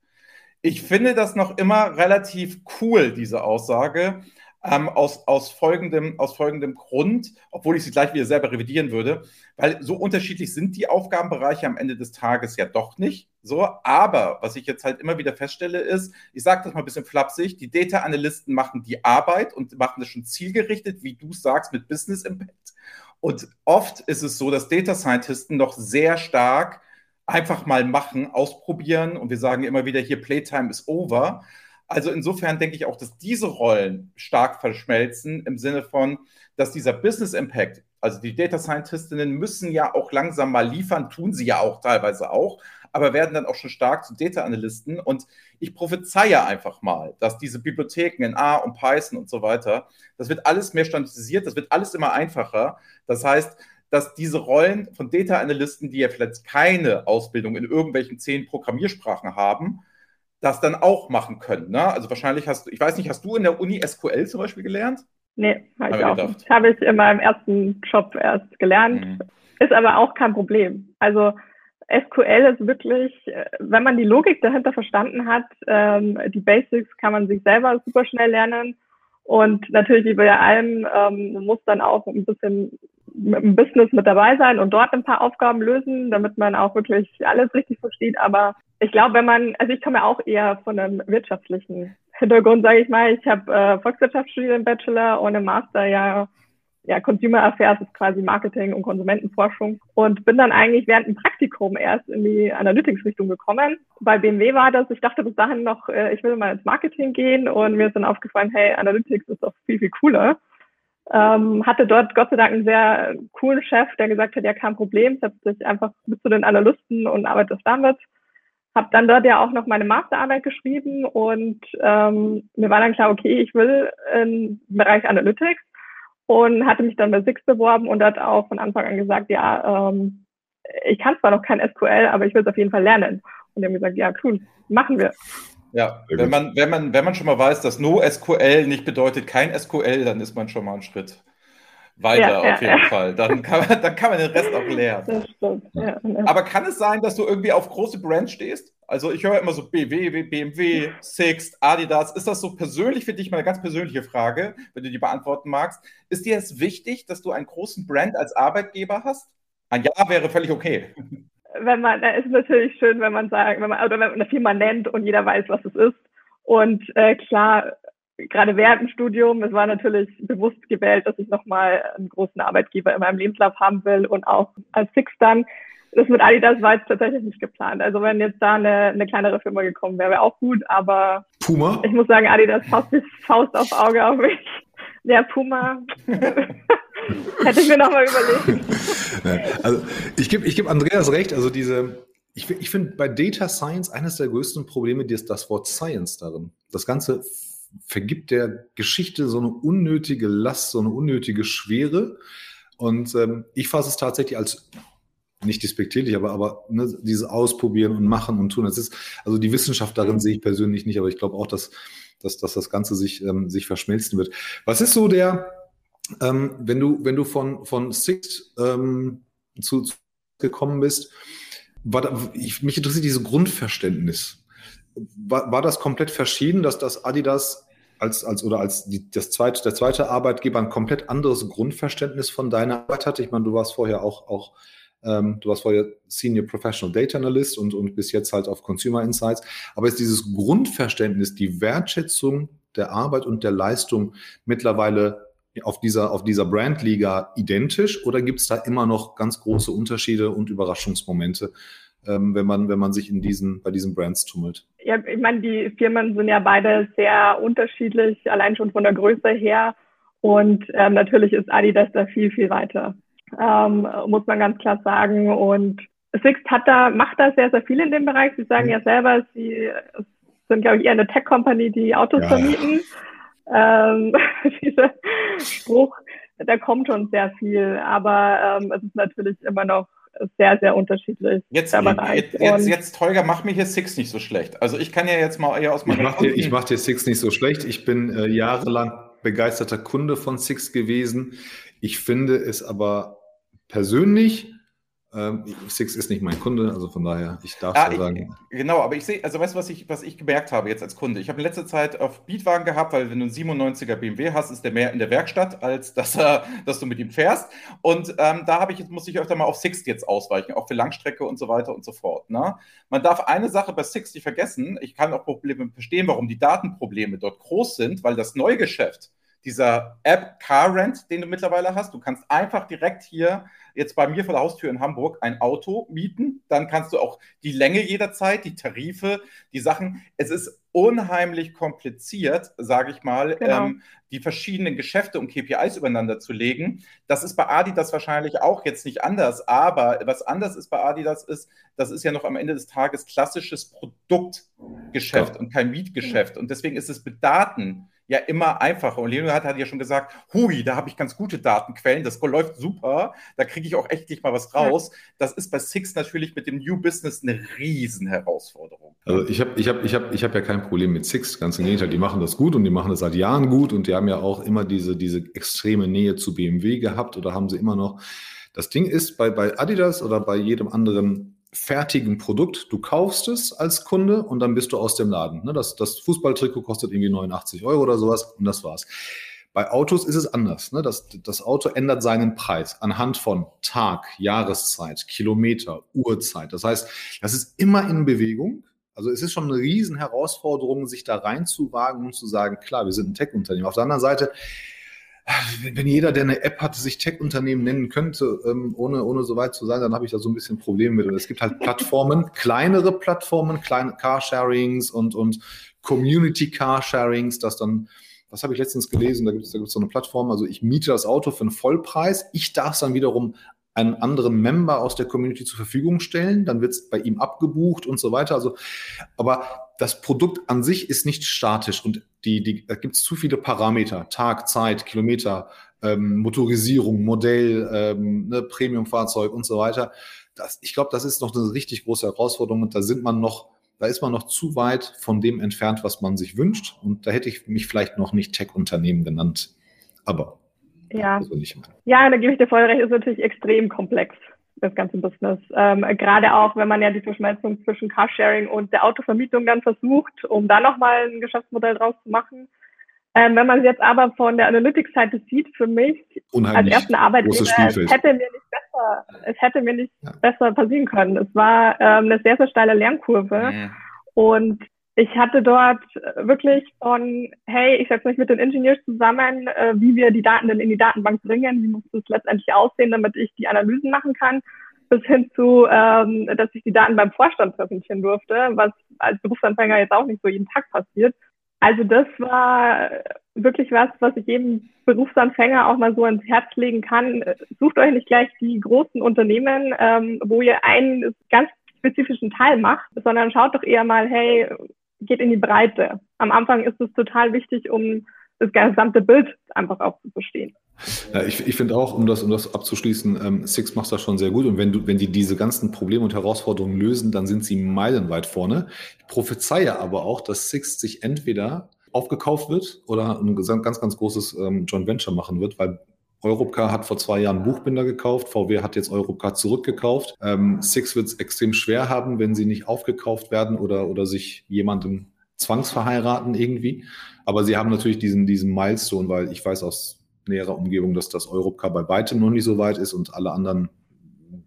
Ich finde das noch immer relativ cool, diese Aussage, ähm, aus, aus, folgendem, aus folgendem Grund, obwohl ich sie gleich wieder selber revidieren würde, weil so unterschiedlich sind die Aufgabenbereiche am Ende des Tages ja doch nicht. So, aber was ich jetzt halt immer wieder feststelle, ist, ich sage das mal ein bisschen flapsig, die Data Analysten machen die Arbeit und machen das schon zielgerichtet, wie du sagst, mit Business Impact. Und oft ist es so, dass Data Scientisten noch sehr stark einfach mal machen, ausprobieren und wir sagen immer wieder hier, Playtime is over. Also insofern denke ich auch, dass diese Rollen stark verschmelzen im Sinne von, dass dieser Business Impact, also die Data Scientistinnen müssen ja auch langsam mal liefern, tun sie ja auch teilweise auch, aber werden dann auch schon stark zu Data Analysten. Und ich prophezeie einfach mal, dass diese Bibliotheken in A und Python und so weiter, das wird alles mehr standardisiert, das wird alles immer einfacher. Das heißt, dass diese Rollen von Data Analysten, die ja vielleicht keine Ausbildung in irgendwelchen zehn Programmiersprachen haben, das dann auch machen können. Ne? Also wahrscheinlich hast du, ich weiß nicht, hast du in der Uni SQL zum Beispiel gelernt? Nee, habe ich auch nicht. Habe ich in meinem ersten Job erst gelernt. Mhm. Ist aber auch kein Problem. Also SQL ist wirklich, wenn man die Logik dahinter verstanden hat, ähm, die Basics kann man sich selber super schnell lernen. Und natürlich, wie bei allem, ähm, muss dann auch ein bisschen im Business mit dabei sein und dort ein paar Aufgaben lösen, damit man auch wirklich alles richtig versteht. Aber ich glaube, wenn man, also ich komme ja auch eher von einem wirtschaftlichen Hintergrund, sage ich mal. Ich habe äh, Volkswirtschaft studiert im Bachelor und im Master ja, ja Consumer Affairs ist quasi Marketing und Konsumentenforschung und bin dann eigentlich während dem Praktikum erst in die Analytics-Richtung gekommen. Bei BMW war das, ich dachte bis dahin noch, äh, ich will mal ins Marketing gehen und mir ist dann aufgefallen, hey, Analytics ist doch viel, viel cooler. Ähm, hatte dort Gott sei Dank einen sehr coolen Chef, der gesagt hat, ja, kein Problem, setz dich einfach mit zu den Analysten und arbeitest damit. Hab dann dort ja auch noch meine Masterarbeit geschrieben und ähm, mir war dann klar, okay, ich will im Bereich Analytics und hatte mich dann bei Six beworben und hat auch von Anfang an gesagt, ja, ähm, ich kann zwar noch kein SQL, aber ich will es auf jeden Fall lernen. Und die haben gesagt, ja, cool, machen wir. Ja, wenn man, wenn, man, wenn man schon mal weiß, dass NoSQL nicht bedeutet kein SQL, dann ist man schon mal einen Schritt weiter ja, auf jeden ja. Fall. Dann kann, man, dann kann man den Rest auch lernen. Das stimmt. Ja, Aber kann es sein, dass du irgendwie auf große Brands stehst? Also ich höre immer so BW, BMW, Sixt, Adidas. Ist das so persönlich für dich mal eine ganz persönliche Frage, wenn du die beantworten magst? Ist dir es wichtig, dass du einen großen Brand als Arbeitgeber hast? Ein Ja wäre völlig okay. Wenn man, da ist natürlich schön, wenn man sagt, wenn man, oder wenn man eine Firma nennt und jeder weiß, was es ist. Und äh, klar, gerade während dem Studium, es war natürlich bewusst gewählt, dass ich nochmal einen großen Arbeitgeber in meinem Lebenslauf haben will und auch als Six dann. Das mit Adidas war jetzt tatsächlich nicht geplant. Also wenn jetzt da eine, eine kleinere Firma gekommen wäre, wäre auch gut, aber Puma? ich muss sagen, Adidas passt Faust auf Auge auf mich. Der Puma hätte ich mir nochmal überlegt. Also ich gebe ich geb Andreas recht, also diese, ich, ich finde bei Data Science eines der größten Probleme die ist das Wort Science darin. Das Ganze vergibt der Geschichte so eine unnötige Last, so eine unnötige Schwere. Und ähm, ich fasse es tatsächlich als nicht despektierlich, aber, aber ne, dieses Ausprobieren und Machen und Tun. Das ist, also die Wissenschaft darin sehe ich persönlich nicht, aber ich glaube auch, dass, dass, dass das Ganze sich, ähm, sich verschmelzen wird. Was ist so der, ähm, wenn du, wenn du von, von Six ähm, zu, zu gekommen bist, war ich, mich interessiert dieses Grundverständnis war, war das komplett verschieden, dass das Adidas als, als oder als die, das zweite, der zweite Arbeitgeber ein komplett anderes Grundverständnis von deiner Arbeit hatte? Ich meine, du warst vorher auch, auch ähm, du warst vorher Senior Professional Data Analyst und, und bis jetzt halt auf Consumer Insights. Aber ist dieses Grundverständnis, die Wertschätzung der Arbeit und der Leistung mittlerweile auf dieser, auf dieser Brandliga identisch oder gibt es da immer noch ganz große Unterschiede und Überraschungsmomente, ähm, wenn, man, wenn man sich in diesen, bei diesen Brands tummelt? Ja, ich meine, die Firmen sind ja beide sehr unterschiedlich, allein schon von der Größe her. Und ähm, natürlich ist Adidas da viel, viel weiter, ähm, muss man ganz klar sagen. Und Sixt hat da, macht da sehr, sehr viel in dem Bereich. Sie sagen mhm. ja selber, sie sind, glaube ich, eher eine Tech-Company, die Autos ja. vermieten. Ähm, dieser Spruch, da kommt schon sehr viel, aber ähm, es ist natürlich immer noch sehr, sehr unterschiedlich. Jetzt, jetzt, jetzt, jetzt, Holger, mach mir hier Six nicht so schlecht. Also ich kann ja jetzt mal eher aus meiner Ich mache dir, mach dir Six nicht so schlecht. Ich bin äh, jahrelang begeisterter Kunde von Six gewesen. Ich finde es aber persönlich ähm, Six ist nicht mein Kunde, also von daher, ich darf ja, ja sagen. Genau, aber ich sehe, also weißt du, was ich, was ich gemerkt habe jetzt als Kunde? Ich habe in letzter Zeit auf Beatwagen gehabt, weil wenn du einen 97er BMW hast, ist der mehr in der Werkstatt, als dass, er, dass du mit ihm fährst. Und ähm, da habe ich jetzt, muss ich öfter mal auf Six jetzt ausweichen, auch für Langstrecke und so weiter und so fort. Ne? Man darf eine Sache bei Six nicht vergessen, ich kann auch Probleme verstehen, warum die Datenprobleme dort groß sind, weil das Neugeschäft dieser App Car Rent, den du mittlerweile hast. Du kannst einfach direkt hier jetzt bei mir vor der Haustür in Hamburg ein Auto mieten. Dann kannst du auch die Länge jederzeit, die Tarife, die Sachen. Es ist unheimlich kompliziert, sage ich mal, genau. ähm, die verschiedenen Geschäfte und KPIs übereinander zu legen. Das ist bei Adidas wahrscheinlich auch jetzt nicht anders. Aber was anders ist bei Adidas ist, das ist ja noch am Ende des Tages klassisches Produktgeschäft ja. und kein Mietgeschäft. Und deswegen ist es mit Daten ja immer einfacher. Und Leonard hat ja schon gesagt, hui, da habe ich ganz gute Datenquellen, das läuft super, da kriege ich auch echt nicht mal was raus. Das ist bei Six natürlich mit dem New Business eine Riesenherausforderung. Also ich habe ich hab, ich hab, ich hab ja kein Problem mit Six, ganz im Gegenteil, die machen das gut und die machen das seit Jahren gut und die haben ja auch immer diese, diese extreme Nähe zu BMW gehabt oder haben sie immer noch. Das Ding ist, bei, bei Adidas oder bei jedem anderen fertigen Produkt. Du kaufst es als Kunde und dann bist du aus dem Laden. Ne, das, das Fußballtrikot kostet irgendwie 89 Euro oder sowas und das war's. Bei Autos ist es anders. Ne? Das, das Auto ändert seinen Preis anhand von Tag, Jahreszeit, Kilometer, Uhrzeit. Das heißt, das ist immer in Bewegung. Also es ist schon eine riesen Herausforderung, sich da reinzuwagen und zu sagen, klar, wir sind ein Tech-Unternehmen. Auf der anderen Seite, wenn jeder, der eine App hat, sich Tech-Unternehmen nennen könnte, ähm, ohne, ohne so weit zu sein, dann habe ich da so ein bisschen Probleme mit. Und es gibt halt Plattformen, kleinere Plattformen, kleine Carsharings und, und Community Carsharings, das dann, was habe ich letztens gelesen, da gibt es da gibt's so eine Plattform, also ich miete das Auto für einen Vollpreis, ich darf es dann wiederum einen anderen Member aus der Community zur Verfügung stellen, dann wird es bei ihm abgebucht und so weiter. Also, aber das Produkt an sich ist nicht statisch und die, die, da gibt es zu viele Parameter, Tag, Zeit, Kilometer, ähm, Motorisierung, Modell, ähm, ne, Premium-Fahrzeug und so weiter. Das, ich glaube, das ist noch eine richtig große Herausforderung und da sind man noch, da ist man noch zu weit von dem entfernt, was man sich wünscht. Und da hätte ich mich vielleicht noch nicht Tech-Unternehmen genannt. Aber ja. ja, da gebe ich dir voll recht, ist natürlich extrem komplex. Das ganze Business. Ähm, gerade auch, wenn man ja die Verschmelzung zwischen Carsharing und der Autovermietung dann versucht, um da nochmal ein Geschäftsmodell draus zu machen. Ähm, wenn man es jetzt aber von der Analytics-Seite sieht, für mich Unheimlich als ersten Arbeitgeber, es hätte mir nicht besser, es hätte mir nicht ja. besser passieren können. Es war ähm, eine sehr, sehr steile Lernkurve. Mhm. Und ich hatte dort wirklich von, hey, ich setze mich mit den Engineers zusammen, äh, wie wir die Daten denn in die Datenbank bringen, wie muss das letztendlich aussehen, damit ich die Analysen machen kann, bis hin zu, ähm, dass ich die Daten beim Vorstand präsentieren durfte, was als Berufsanfänger jetzt auch nicht so jeden Tag passiert. Also das war wirklich was, was ich jedem Berufsanfänger auch mal so ans Herz legen kann. Sucht euch nicht gleich die großen Unternehmen, ähm, wo ihr einen ganz spezifischen Teil macht, sondern schaut doch eher mal, hey, geht in die Breite. Am Anfang ist es total wichtig, um das gesamte Bild einfach auch zu verstehen. Ja, ich, ich finde auch, um das, um das abzuschließen, ähm, Six macht das schon sehr gut. Und wenn, du, wenn die diese ganzen Probleme und Herausforderungen lösen, dann sind sie meilenweit vorne. Ich prophezeie aber auch, dass Six sich entweder aufgekauft wird oder ein ganz, ganz großes ähm, Joint Venture machen wird, weil Europcar hat vor zwei Jahren Buchbinder gekauft, VW hat jetzt Europcar zurückgekauft. Ähm, Six wird es extrem schwer haben, wenn sie nicht aufgekauft werden oder, oder sich jemandem zwangsverheiraten irgendwie. Aber sie haben natürlich diesen, diesen Milestone, weil ich weiß aus näherer Umgebung, dass das Europcar bei weitem noch nicht so weit ist und alle anderen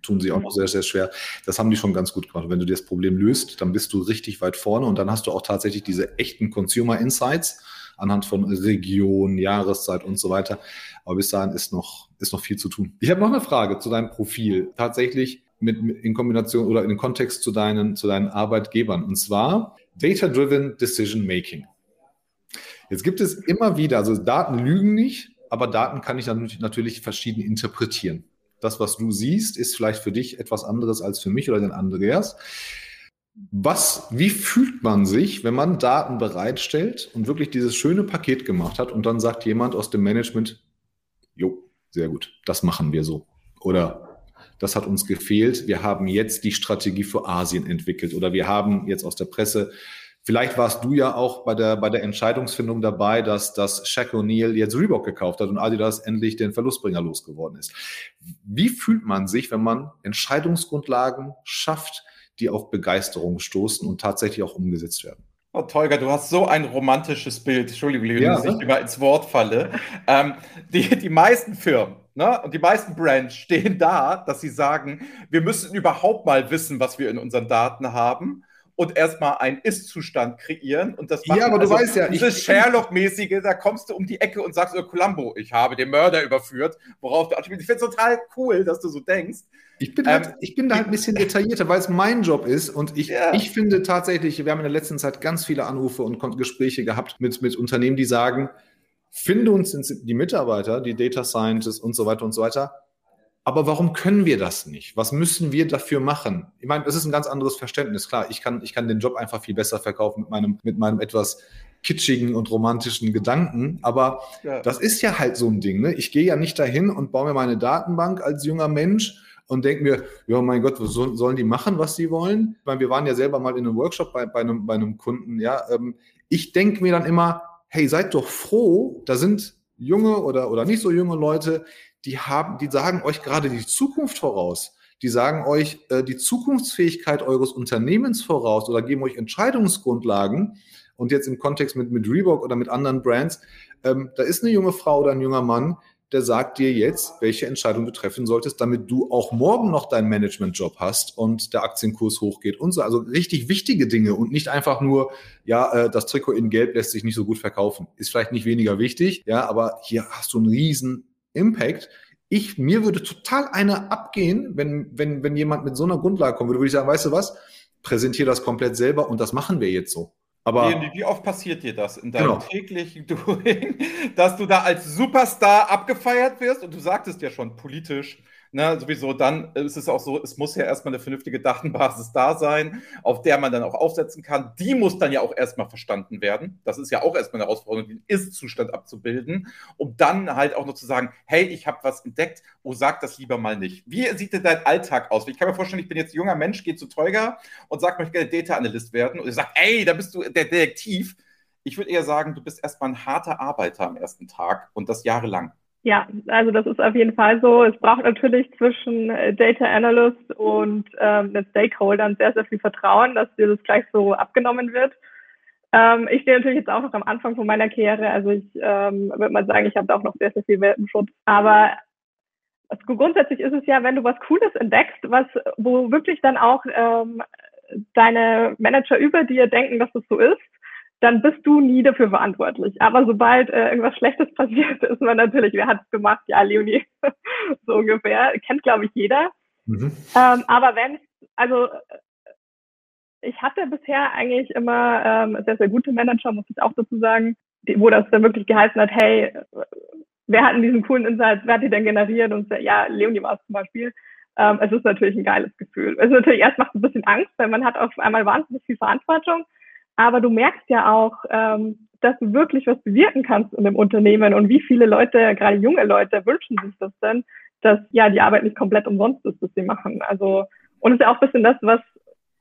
tun sich auch noch sehr, sehr schwer. Das haben die schon ganz gut gemacht. Wenn du das Problem löst, dann bist du richtig weit vorne und dann hast du auch tatsächlich diese echten Consumer Insights anhand von Region, Jahreszeit und so weiter. Aber bis dahin ist noch, ist noch viel zu tun. Ich habe noch eine Frage zu deinem Profil. Tatsächlich mit, in Kombination oder in Kontext zu deinen, zu deinen Arbeitgebern. Und zwar Data-Driven Decision Making. Jetzt gibt es immer wieder, also Daten lügen nicht, aber Daten kann ich natürlich verschieden interpretieren. Das, was du siehst, ist vielleicht für dich etwas anderes als für mich oder den Andreas. Was, wie fühlt man sich, wenn man Daten bereitstellt und wirklich dieses schöne Paket gemacht hat und dann sagt jemand aus dem Management, jo, sehr gut, das machen wir so. Oder das hat uns gefehlt, wir haben jetzt die Strategie für Asien entwickelt oder wir haben jetzt aus der Presse, vielleicht warst du ja auch bei der, bei der Entscheidungsfindung dabei, dass, dass Shaq O'Neal jetzt Reebok gekauft hat und Adidas endlich den Verlustbringer losgeworden ist. Wie fühlt man sich, wenn man Entscheidungsgrundlagen schafft, die auf Begeisterung stoßen und tatsächlich auch umgesetzt werden. Oh, Tolga, du hast so ein romantisches Bild. Entschuldigung, Leon, ja, dass ich immer ins Wort falle. ähm, die, die meisten Firmen ne, und die meisten Brands stehen da, dass sie sagen, wir müssen überhaupt mal wissen, was wir in unseren Daten haben und erstmal einen Ist-Zustand kreieren. Und das macht ja, aber also du weißt ja, dieses Sherlock-mäßige, da kommst du um die Ecke und sagst, oh, Columbo, ich habe den Mörder überführt, worauf du Ich finde es total cool, dass du so denkst. Ich bin, halt, ähm, ich bin da halt ein bisschen detaillierter, weil es mein Job ist und ich, ja. ich finde tatsächlich, wir haben in der letzten Zeit ganz viele Anrufe und Gespräche gehabt mit, mit Unternehmen, die sagen, finde uns die Mitarbeiter, die Data Scientists und so weiter und so weiter, aber warum können wir das nicht? Was müssen wir dafür machen? Ich meine, das ist ein ganz anderes Verständnis. Klar, ich kann, ich kann den Job einfach viel besser verkaufen mit meinem, mit meinem etwas kitschigen und romantischen Gedanken. Aber ja. das ist ja halt so ein Ding. Ne? Ich gehe ja nicht dahin und baue mir meine Datenbank als junger Mensch und denke mir, ja, mein Gott, was sollen die machen, was sie wollen? Ich meine, wir waren ja selber mal in einem Workshop bei, bei, einem, bei einem Kunden. Ja, ähm, ich denke mir dann immer, hey, seid doch froh, da sind junge oder, oder nicht so junge Leute, die haben, die sagen euch gerade die Zukunft voraus. Die sagen euch äh, die Zukunftsfähigkeit eures Unternehmens voraus oder geben euch Entscheidungsgrundlagen. Und jetzt im Kontext mit, mit Reebok oder mit anderen Brands, ähm, da ist eine junge Frau oder ein junger Mann, der sagt dir jetzt, welche Entscheidung du treffen solltest, damit du auch morgen noch deinen Managementjob hast und der Aktienkurs hochgeht und so. Also richtig wichtige Dinge und nicht einfach nur, ja, äh, das Trikot in Gelb lässt sich nicht so gut verkaufen. Ist vielleicht nicht weniger wichtig, ja, aber hier hast du einen riesen Impact. Ich, mir würde total einer abgehen, wenn, wenn, wenn jemand mit so einer Grundlage kommen würde, würde ich sagen, weißt du was? Präsentiere das komplett selber und das machen wir jetzt so. Aber wie, wie oft passiert dir das in deinem genau. täglichen Doing, dass du da als Superstar abgefeiert wirst? Und du sagtest ja schon politisch, ne, sowieso, dann ist es auch so, es muss ja erstmal eine vernünftige Datenbasis da sein, auf der man dann auch aufsetzen kann. Die muss dann ja auch erstmal verstanden werden. Das ist ja auch erstmal eine Herausforderung, den Ist-Zustand abzubilden, um dann halt auch noch zu sagen, hey, ich habe was entdeckt, oh, sag das lieber mal nicht. Wie sieht denn dein Alltag aus? Ich kann mir vorstellen, ich bin jetzt ein junger Mensch, gehe zu Teuger und sag, möchte gerne Data Analyst werden. Und er sagt, ey, da bist du der Detektiv. Ich würde eher sagen, du bist erstmal ein harter Arbeiter am ersten Tag und das jahrelang. Ja, also das ist auf jeden Fall so. Es braucht natürlich zwischen äh, Data Analyst und ähm, den Stakeholdern sehr, sehr viel Vertrauen, dass dir das gleich so abgenommen wird. Ähm, ich stehe natürlich jetzt auch noch am Anfang von meiner Karriere, also ich ähm, würde mal sagen, ich habe da auch noch sehr, sehr viel Welpenschutz. Aber also grundsätzlich ist es ja, wenn du was Cooles entdeckst, was, wo wirklich dann auch ähm, deine Manager über dir denken, dass das so ist, dann bist du nie dafür verantwortlich. Aber sobald äh, irgendwas Schlechtes passiert, ist man natürlich, wer hat es gemacht? Ja, Leonie, so ungefähr. Kennt, glaube ich, jeder. Mhm. Ähm, aber wenn, also ich hatte bisher eigentlich immer ähm, sehr, sehr gute Manager, muss ich auch dazu sagen, die, wo das dann wirklich geheißen hat, hey, wer hat denn diesen coolen Insight, wer hat die denn generiert? Und ja, Leonie war es zum Beispiel. Ähm, es ist natürlich ein geiles Gefühl. Es ist natürlich erst macht ein bisschen Angst, weil man hat auf einmal wahnsinnig viel Verantwortung. Aber du merkst ja auch, ähm, dass du wirklich was bewirken kannst in dem Unternehmen und wie viele Leute, gerade junge Leute, wünschen sich das denn, dass ja die Arbeit nicht komplett umsonst ist, was sie machen. Also und es ist ja auch ein bisschen das, was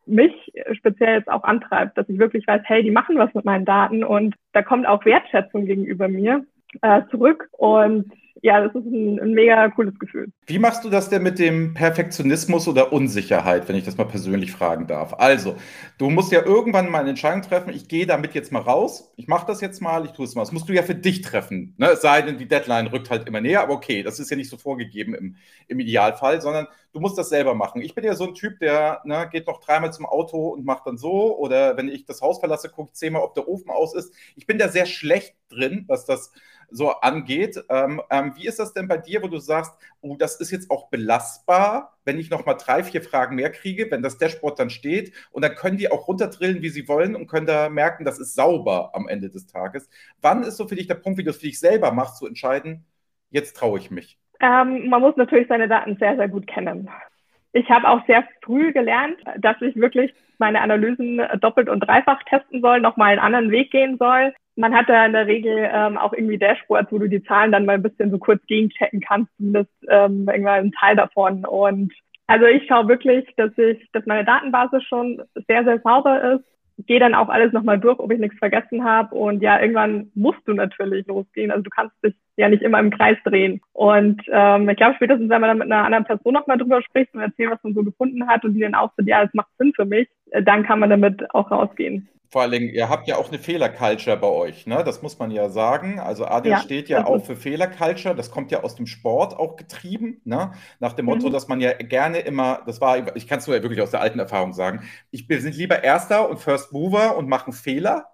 mich speziell jetzt auch antreibt, dass ich wirklich weiß, hey, die machen was mit meinen Daten und da kommt auch Wertschätzung gegenüber mir äh, zurück und ja, das ist ein, ein, mega cooles Gefühl. Wie machst du das denn mit dem Perfektionismus oder Unsicherheit, wenn ich das mal persönlich fragen darf? Also, du musst ja irgendwann mal eine Entscheidung treffen, ich gehe damit jetzt mal raus, ich mache das jetzt mal, ich tue es mal. Das musst du ja für dich treffen. Ne? Es sei denn, die Deadline rückt halt immer näher, aber okay, das ist ja nicht so vorgegeben im, im Idealfall, sondern du musst das selber machen. Ich bin ja so ein Typ, der ne, geht noch dreimal zum Auto und macht dann so, oder wenn ich das Haus verlasse, guckt zehnmal, ob der Ofen aus ist. Ich bin da sehr schlecht drin, was das so angeht. Ähm, ähm, wie ist das denn bei dir, wo du sagst, oh, das ist jetzt auch belastbar, wenn ich noch mal drei, vier Fragen mehr kriege, wenn das Dashboard dann steht und dann können die auch runterdrillen, wie sie wollen und können da merken, das ist sauber am Ende des Tages. Wann ist so für dich der Punkt, wie du es für dich selber machst, zu entscheiden, jetzt traue ich mich? Ähm, man muss natürlich seine Daten sehr, sehr gut kennen. Ich habe auch sehr früh gelernt, dass ich wirklich meine Analysen doppelt und dreifach testen soll, nochmal einen anderen Weg gehen soll man hat da in der Regel ähm, auch irgendwie Dashboards, wo du die Zahlen dann mal ein bisschen so kurz gegenchecken kannst, zumindest ähm, irgendwann ein Teil davon. Und also ich schaue wirklich, dass ich, dass meine Datenbasis schon sehr, sehr sauber ist. Gehe dann auch alles nochmal durch, ob ich nichts vergessen habe. Und ja, irgendwann musst du natürlich losgehen. Also du kannst dich ja nicht immer im Kreis drehen. Und ähm, ich glaube, spätestens, wenn man dann mit einer anderen Person nochmal drüber spricht und erzählt, was man so gefunden hat und die dann auch so, ja, es macht Sinn für mich, äh, dann kann man damit auch rausgehen. Vor allen Dingen, ihr habt ja auch eine Fehlerculture bei euch, ne? Das muss man ja sagen. Also Adil ja, steht ja auch für Fehlerculture. Das kommt ja aus dem Sport auch getrieben, ne? Nach dem Motto, mhm. dass man ja gerne immer, das war, ich kann es nur wirklich aus der alten Erfahrung sagen, ich bin lieber Erster und First Mover und machen Fehler,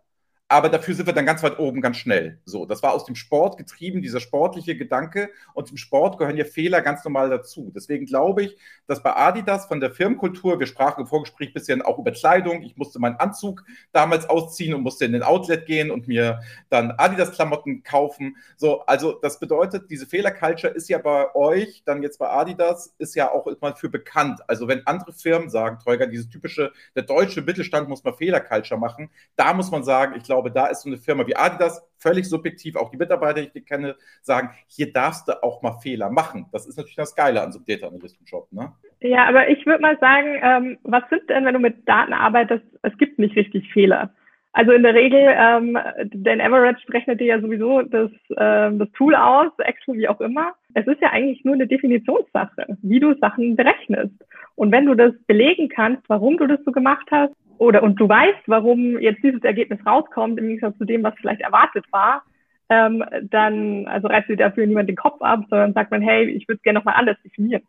aber dafür sind wir dann ganz weit oben, ganz schnell. So, das war aus dem Sport getrieben, dieser sportliche Gedanke. Und im Sport gehören ja Fehler ganz normal dazu. Deswegen glaube ich, dass bei Adidas von der Firmenkultur, wir sprachen im Vorgespräch ein bisschen auch über Kleidung. Ich musste meinen Anzug damals ausziehen und musste in den Outlet gehen und mir dann Adidas-Klamotten kaufen. So, also das bedeutet, diese Fehlerculture ist ja bei euch, dann jetzt bei Adidas, ist ja auch immer für bekannt. Also wenn andere Firmen sagen, Träger, dieses typische, der deutsche Mittelstand muss mal Fehlerculture machen, da muss man sagen, ich glaube, glaube, da ist so eine Firma wie Adidas völlig subjektiv, auch die Mitarbeiter, die ich kenne, sagen, hier darfst du auch mal Fehler machen. Das ist natürlich das Geile an so einem Data Analysten Job. Ne? Ja, aber ich würde mal sagen, ähm, was sind denn, wenn du mit Daten arbeitest, es gibt nicht richtig Fehler. Also in der Regel, ähm, den Average rechnet dir ja sowieso das, ähm, das Tool aus, Excel, wie auch immer. Es ist ja eigentlich nur eine Definitionssache, wie du Sachen berechnest. Und wenn du das belegen kannst, warum du das so gemacht hast, oder und du weißt, warum jetzt dieses Ergebnis rauskommt, im Gegensatz zu dem, was vielleicht erwartet war, ähm, dann also reißt dir dafür niemand den Kopf ab, sondern sagt man, hey, ich würde es gerne nochmal anders definieren.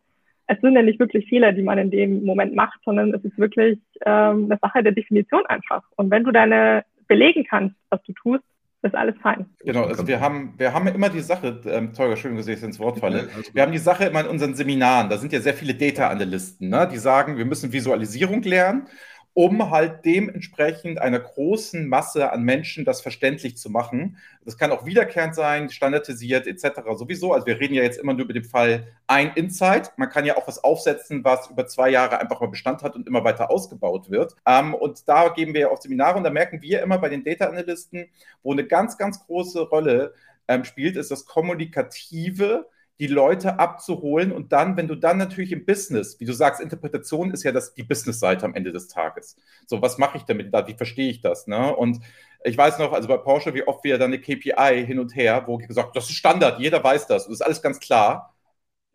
Es sind ja nicht wirklich Fehler, die man in dem Moment macht, sondern es ist wirklich ähm, eine Sache der Definition einfach. Und wenn du deine belegen kannst, was du tust, ist alles fein. Genau, also wir haben, wir haben immer die Sache, ähm, Teuger, schön, dass ich ins Wort falle. Wir haben die Sache immer in unseren Seminaren, da sind ja sehr viele Data-Analysten, ne, die sagen, wir müssen Visualisierung lernen um halt dementsprechend einer großen Masse an Menschen das verständlich zu machen. Das kann auch wiederkehrend sein, standardisiert etc. sowieso. Also wir reden ja jetzt immer nur über den Fall ein Insight. Man kann ja auch was aufsetzen, was über zwei Jahre einfach mal Bestand hat und immer weiter ausgebaut wird. Ähm, und da geben wir auch Seminare und da merken wir immer bei den Data Analysten, wo eine ganz, ganz große Rolle ähm, spielt, ist das Kommunikative die Leute abzuholen und dann, wenn du dann natürlich im Business, wie du sagst, Interpretation ist ja das, die Business-Seite am Ende des Tages. So, was mache ich damit da? Wie verstehe ich das? Ne? Und Ich weiß noch, also bei Porsche, wie oft wir dann eine KPI hin und her, wo gesagt, das ist Standard, jeder weiß das, das ist alles ganz klar.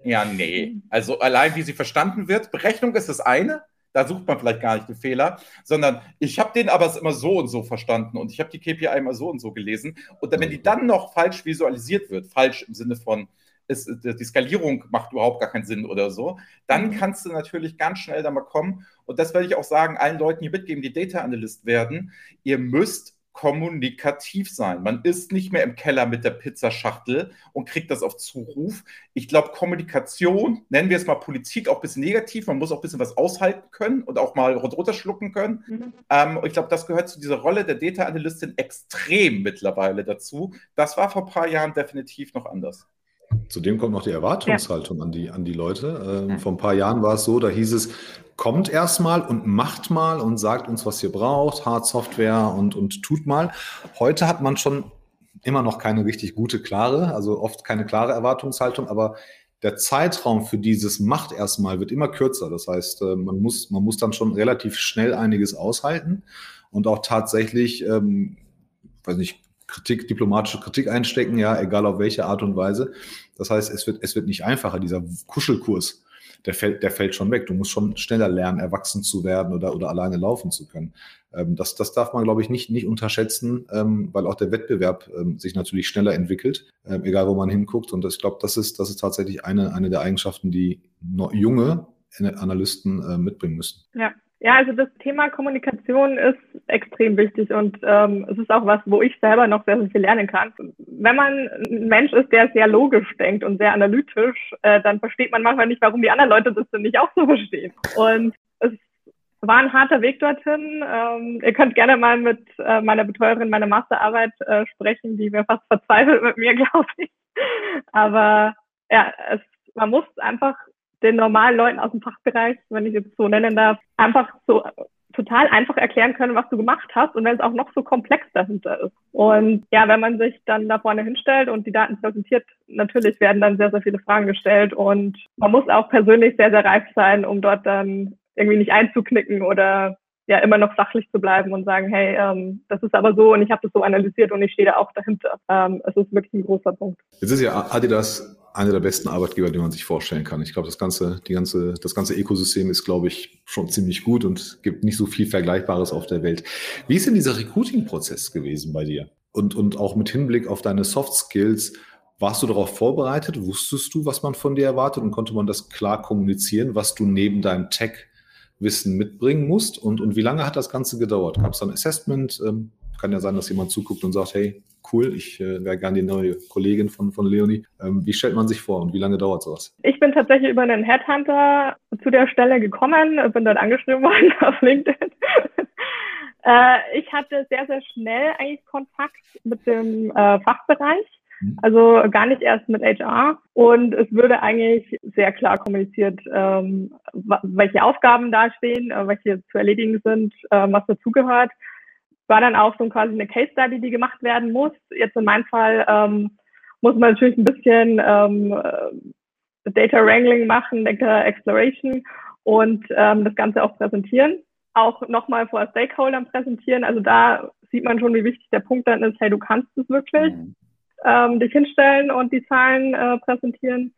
Ja, nee. Also allein wie sie verstanden wird, Berechnung ist das eine, da sucht man vielleicht gar nicht den Fehler, sondern ich habe den aber immer so und so verstanden und ich habe die KPI immer so und so gelesen. Und dann, wenn die dann noch falsch visualisiert wird, falsch im Sinne von, ist, die Skalierung macht überhaupt gar keinen Sinn oder so, dann mhm. kannst du natürlich ganz schnell da mal kommen. Und das werde ich auch sagen, allen Leuten, die mitgeben, die Data Analyst werden, ihr müsst kommunikativ sein. Man ist nicht mehr im Keller mit der Pizzaschachtel und kriegt das auf Zuruf. Ich glaube, Kommunikation, nennen wir es mal Politik, auch ein bisschen negativ. Man muss auch ein bisschen was aushalten können und auch mal runterschlucken können. Mhm. Ähm, ich glaube, das gehört zu dieser Rolle der Data Analystin extrem mittlerweile dazu. Das war vor ein paar Jahren definitiv noch anders. Zudem kommt noch die Erwartungshaltung ja. an, die, an die Leute. Ähm, vor ein paar Jahren war es so, da hieß es, kommt erstmal und macht mal und sagt uns, was ihr braucht, Hard Software und, und tut mal. Heute hat man schon immer noch keine richtig gute, klare, also oft keine klare Erwartungshaltung, aber der Zeitraum für dieses Macht erstmal wird immer kürzer. Das heißt, äh, man muss, man muss dann schon relativ schnell einiges aushalten und auch tatsächlich, ähm, weiß nicht, Kritik, diplomatische Kritik einstecken, ja, egal auf welche Art und Weise. Das heißt, es wird, es wird nicht einfacher, dieser Kuschelkurs, der fällt, der fällt schon weg. Du musst schon schneller lernen, erwachsen zu werden oder, oder alleine laufen zu können. Ähm, das, das darf man, glaube ich, nicht, nicht unterschätzen, ähm, weil auch der Wettbewerb ähm, sich natürlich schneller entwickelt, ähm, egal wo man hinguckt. Und ich glaube, das ist, das ist tatsächlich eine, eine der Eigenschaften, die junge Analysten äh, mitbringen müssen. Ja, ja, also das Thema Kommunikation ist extrem wichtig und ähm, es ist auch was, wo ich selber noch sehr, sehr viel lernen kann. Wenn man ein Mensch ist, der sehr logisch denkt und sehr analytisch, äh, dann versteht man manchmal nicht, warum die anderen Leute das denn nicht auch so verstehen. Und es war ein harter Weg dorthin. Ähm, ihr könnt gerne mal mit äh, meiner Betreuerin meine Masterarbeit äh, sprechen, die mir fast verzweifelt mit mir, glaube ich. Aber ja, es, man muss einfach den normalen Leuten aus dem Fachbereich, wenn ich jetzt so nennen darf, einfach so total einfach erklären können, was du gemacht hast und wenn es auch noch so komplex dahinter ist. Und ja, wenn man sich dann da vorne hinstellt und die Daten präsentiert, natürlich werden dann sehr, sehr viele Fragen gestellt und man muss auch persönlich sehr, sehr reif sein, um dort dann irgendwie nicht einzuknicken oder ja immer noch sachlich zu bleiben und sagen, hey, ähm, das ist aber so und ich habe das so analysiert und ich stehe da auch dahinter. Ähm, es ist wirklich ein großer Punkt. Jetzt ist ja Adidas einer der besten Arbeitgeber, die man sich vorstellen kann. Ich glaube, das ganze, die ganze, das ganze Ökosystem ist, glaube ich, schon ziemlich gut und gibt nicht so viel Vergleichbares auf der Welt. Wie ist denn dieser Recruiting-Prozess gewesen bei dir? Und, und auch mit Hinblick auf deine Soft Skills, warst du darauf vorbereitet? Wusstest du, was man von dir erwartet und konnte man das klar kommunizieren, was du neben deinem Tech-Wissen mitbringen musst? Und, und wie lange hat das Ganze gedauert? Gab es ein Assessment? Ähm, kann ja sein, dass jemand zuguckt und sagt, hey, cool, ich äh, wäre gerne die neue Kollegin von, von Leonie. Ähm, wie stellt man sich vor und wie lange dauert sowas? Ich bin tatsächlich über einen Headhunter zu der Stelle gekommen, bin dort angeschrieben worden auf LinkedIn. äh, ich hatte sehr, sehr schnell eigentlich Kontakt mit dem äh, Fachbereich. Mhm. Also gar nicht erst mit HR. Und es würde eigentlich sehr klar kommuniziert, ähm, welche Aufgaben dastehen, äh, welche zu erledigen sind, äh, was dazugehört war dann auch so quasi eine Case Study, die gemacht werden muss. Jetzt in meinem Fall ähm, muss man natürlich ein bisschen ähm, äh, Data Wrangling machen, Data Exploration und ähm, das Ganze auch präsentieren. Auch nochmal vor Stakeholdern präsentieren. Also da sieht man schon, wie wichtig der Punkt dann ist, hey, du kannst es wirklich. Mhm. Ähm, dich hinstellen und die Zahlen äh, präsentieren.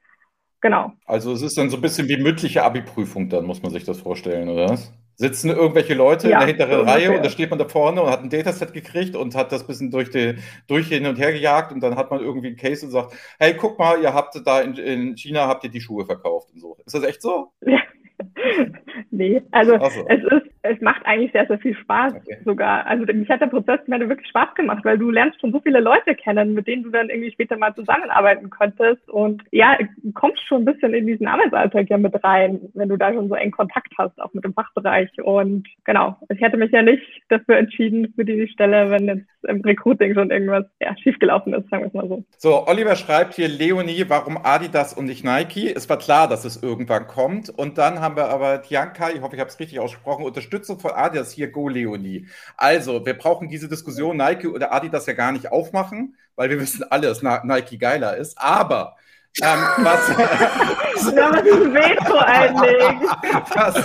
Genau. Also es ist dann so ein bisschen wie mündliche Abi-Prüfung, dann muss man sich das vorstellen, oder was? Sitzen irgendwelche Leute ja, in der hinteren Reihe und da steht man da vorne und hat ein Dataset gekriegt und hat das bisschen durch, die, durch hin und her gejagt und dann hat man irgendwie einen Case und sagt, hey, guck mal, ihr habt da in, in China habt ihr die Schuhe verkauft und so. Ist das echt so? Ja. nee, also so. es ist, es macht eigentlich sehr, sehr viel Spaß okay. sogar. Also mich hat der Prozess mir wirklich Spaß gemacht, weil du lernst schon so viele Leute kennen, mit denen du dann irgendwie später mal zusammenarbeiten könntest und ja, kommst schon ein bisschen in diesen Arbeitsalltag ja mit rein, wenn du da schon so eng Kontakt hast, auch mit dem Fachbereich und genau, ich hätte mich ja nicht dafür entschieden für diese Stelle, wenn jetzt im Recruiting schon irgendwas ja, schiefgelaufen ist, sagen wir es mal so. So, Oliver schreibt hier, Leonie, warum Adidas und nicht Nike? Es war klar, dass es irgendwann kommt und dann haben wir aber Tianka, ich hoffe, ich habe es richtig ausgesprochen, Unterstützung von Adidas hier, Go Leonie. Also, wir brauchen diese Diskussion Nike oder Adidas ja gar nicht aufmachen, weil wir wissen alle, dass Nike geiler ist. Aber Ähm, was, was?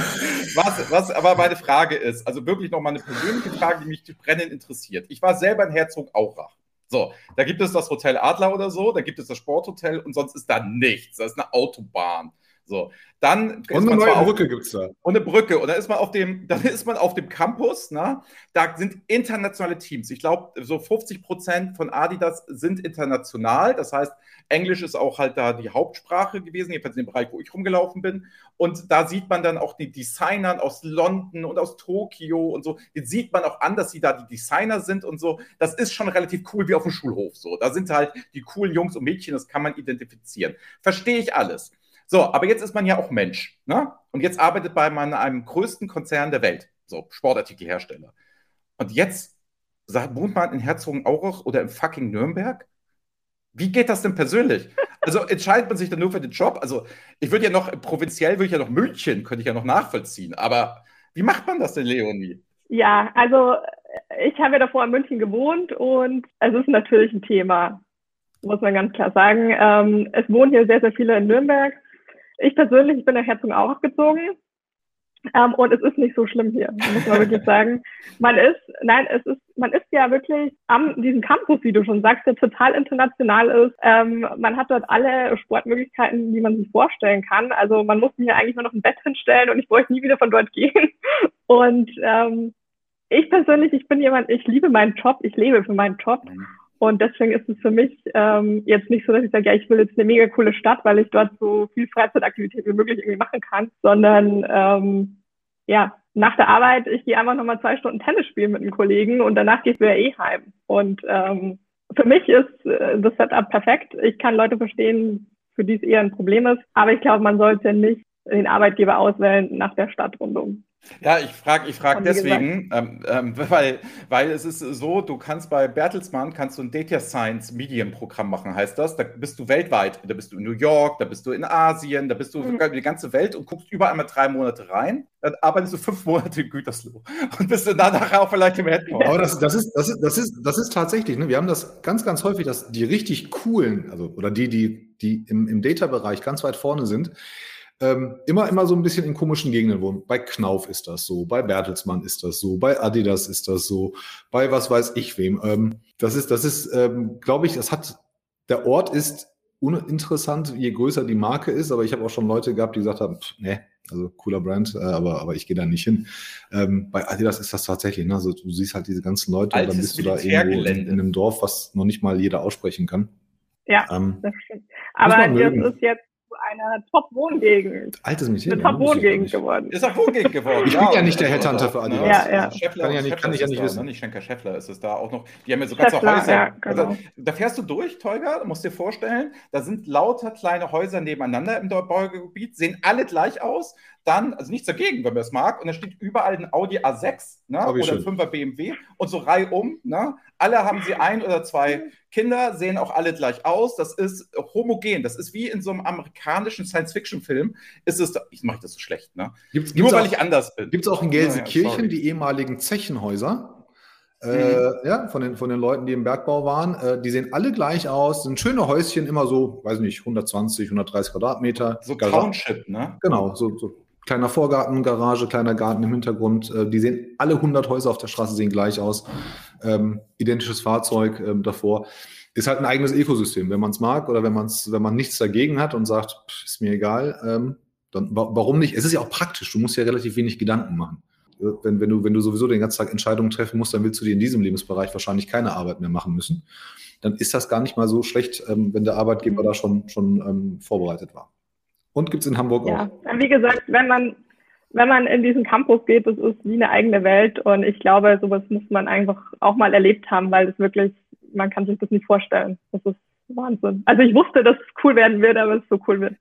Was, was, aber meine Frage ist, also wirklich nochmal eine persönliche Frage, die mich brennend interessiert. Ich war selber in Herzogenaurach. So, da gibt es das Hotel Adler oder so, da gibt es das Sporthotel und sonst ist da nichts. Da ist eine Autobahn. So, dann und eine neue Brücke gibt es da. Und eine Brücke. Und dann ist man auf dem, dann ist man auf dem Campus, ne? Da sind internationale Teams. Ich glaube, so 50 Prozent von Adidas sind international. Das heißt, Englisch ist auch halt da die Hauptsprache gewesen, jedenfalls in dem Bereich, wo ich rumgelaufen bin. Und da sieht man dann auch die Designern aus London und aus Tokio und so. Jetzt sieht man auch an, dass sie da die Designer sind und so. Das ist schon relativ cool wie auf dem Schulhof. So, da sind halt die coolen Jungs und Mädchen, das kann man identifizieren. Verstehe ich alles. So, aber jetzt ist man ja auch Mensch. Ne? Und jetzt arbeitet bei man einem größten Konzern der Welt, so Sportartikelhersteller. Und jetzt wohnt man in Herzogenaurach oder im fucking Nürnberg? Wie geht das denn persönlich? Also entscheidet man sich dann nur für den Job? Also ich würde ja noch, provinziell würde ich ja noch München, könnte ich ja noch nachvollziehen. Aber wie macht man das denn, Leonie? Ja, also ich habe ja davor in München gewohnt und es ist natürlich ein Thema, muss man ganz klar sagen. Ähm, es wohnen hier sehr, sehr viele in Nürnberg ich persönlich, ich bin nach Herzogenaurach gezogen. Ähm, und es ist nicht so schlimm hier, muss man wirklich sagen. Man ist, nein, es ist, man ist ja wirklich am diesem Campus, wie du schon sagst, der total international ist. Ähm, man hat dort alle Sportmöglichkeiten, die man sich vorstellen kann. Also man muss mir eigentlich nur noch ein Bett hinstellen und ich bräuchte nie wieder von dort gehen. Und ähm, ich persönlich, ich bin jemand, ich liebe meinen Job, ich lebe für meinen Job. Und deswegen ist es für mich ähm, jetzt nicht so, dass ich sage, ja, ich will jetzt eine mega coole Stadt, weil ich dort so viel Freizeitaktivität wie möglich irgendwie machen kann, sondern ähm, ja, nach der Arbeit, ich gehe einfach nochmal zwei Stunden Tennis spielen mit einem Kollegen und danach geht's wieder eh heim. Und ähm, für mich ist äh, das Setup perfekt. Ich kann Leute verstehen, für die es eher ein Problem ist, aber ich glaube, man sollte nicht den Arbeitgeber auswählen nach der Stadtrundung. Ja, ich frage ich frag deswegen, ähm, ähm, weil, weil es ist so, du kannst bei Bertelsmann kannst du ein Data Science Medienprogramm machen, heißt das. Da bist du weltweit, da bist du in New York, da bist du in Asien, da bist du mhm. die ganze Welt und guckst überall mal drei Monate rein. Dann arbeitest du fünf Monate in Gütersloh und bist dann danach auch vielleicht im Headquarter. Aber das, das, ist, das, ist, das, ist, das ist tatsächlich, ne? wir haben das ganz, ganz häufig, dass die richtig coolen, also oder die, die, die im, im Data-Bereich ganz weit vorne sind, ähm, immer, immer so ein bisschen in komischen Gegenden wohnen. Bei Knauf ist das so, bei Bertelsmann ist das so, bei Adidas ist das so, bei was weiß ich wem. Ähm, das ist, das ist, ähm, glaube ich, das hat, der Ort ist uninteressant, je größer die Marke ist, aber ich habe auch schon Leute gehabt, die gesagt haben, pff, nee, also cooler Brand, äh, aber, aber ich gehe da nicht hin. Ähm, bei Adidas ist das tatsächlich, ne? also du siehst halt diese ganzen Leute Altes und dann bist du da irgendwo in, in, einem Dorf, was noch nicht mal jeder aussprechen kann. Ja, ähm, das stimmt. Aber das ist jetzt einer Top-Wohngegend. Altes Mädchen. Eine Top-Wohngegend geworden. Ist auch Wohngegend geworden. Ich bin ja, nicht der Headhunter für Adidas. Ja, ja. Scheffler kann, ja nicht, kann ich ja nicht da, wissen. Ne? Nicht Schenker Scheffler ist es da auch noch. Die haben ja so ganze Scheffler, Häuser. Ja, genau. also, da fährst du durch, du musst dir vorstellen, da sind lauter kleine Häuser nebeneinander im Baugebiet, sehen alle gleich aus. Dann, also nichts dagegen, wenn man es mag, und da steht überall ein Audi A6 ne? oder ein 5er BMW und so reihum. Ne? Alle haben sie ein oder zwei Kinder, sehen auch alle gleich aus. Das ist homogen. Das ist wie in so einem amerikanischen Science-Fiction-Film. Ist es, ich mache das so schlecht, ne? Gibt's, Nur gibt's weil auch, ich anders bin. Gibt es auch in Gelsenkirchen ja, die ehemaligen Zechenhäuser? Äh, mhm. ja, von den, von den Leuten, die im Bergbau waren. Äh, die sehen alle gleich aus, sind schöne Häuschen, immer so, weiß nicht, 120, 130 Quadratmeter. So Township, ne? Genau, so, so kleiner Vorgarten, Garage, kleiner Garten im Hintergrund. Äh, die sehen, alle 100 Häuser auf der Straße sehen gleich aus. Ähm, identisches Fahrzeug ähm, davor. Ist halt ein eigenes Ökosystem. Wenn man es mag oder wenn, man's, wenn man nichts dagegen hat und sagt, pff, ist mir egal, ähm, dann warum nicht? Es ist ja auch praktisch. Du musst ja relativ wenig Gedanken machen. Äh, wenn, wenn, du, wenn du sowieso den ganzen Tag Entscheidungen treffen musst, dann willst du dir in diesem Lebensbereich wahrscheinlich keine Arbeit mehr machen müssen. Dann ist das gar nicht mal so schlecht, ähm, wenn der Arbeitgeber da schon, schon ähm, vorbereitet war. Und gibt es in Hamburg ja. auch. Wie gesagt, wenn man, wenn man in diesen Campus geht, das ist wie eine eigene Welt und ich glaube, sowas muss man einfach auch mal erlebt haben, weil es wirklich, man kann sich das nicht vorstellen. Das ist Wahnsinn. Also ich wusste, dass es cool werden wird, aber es so cool wird.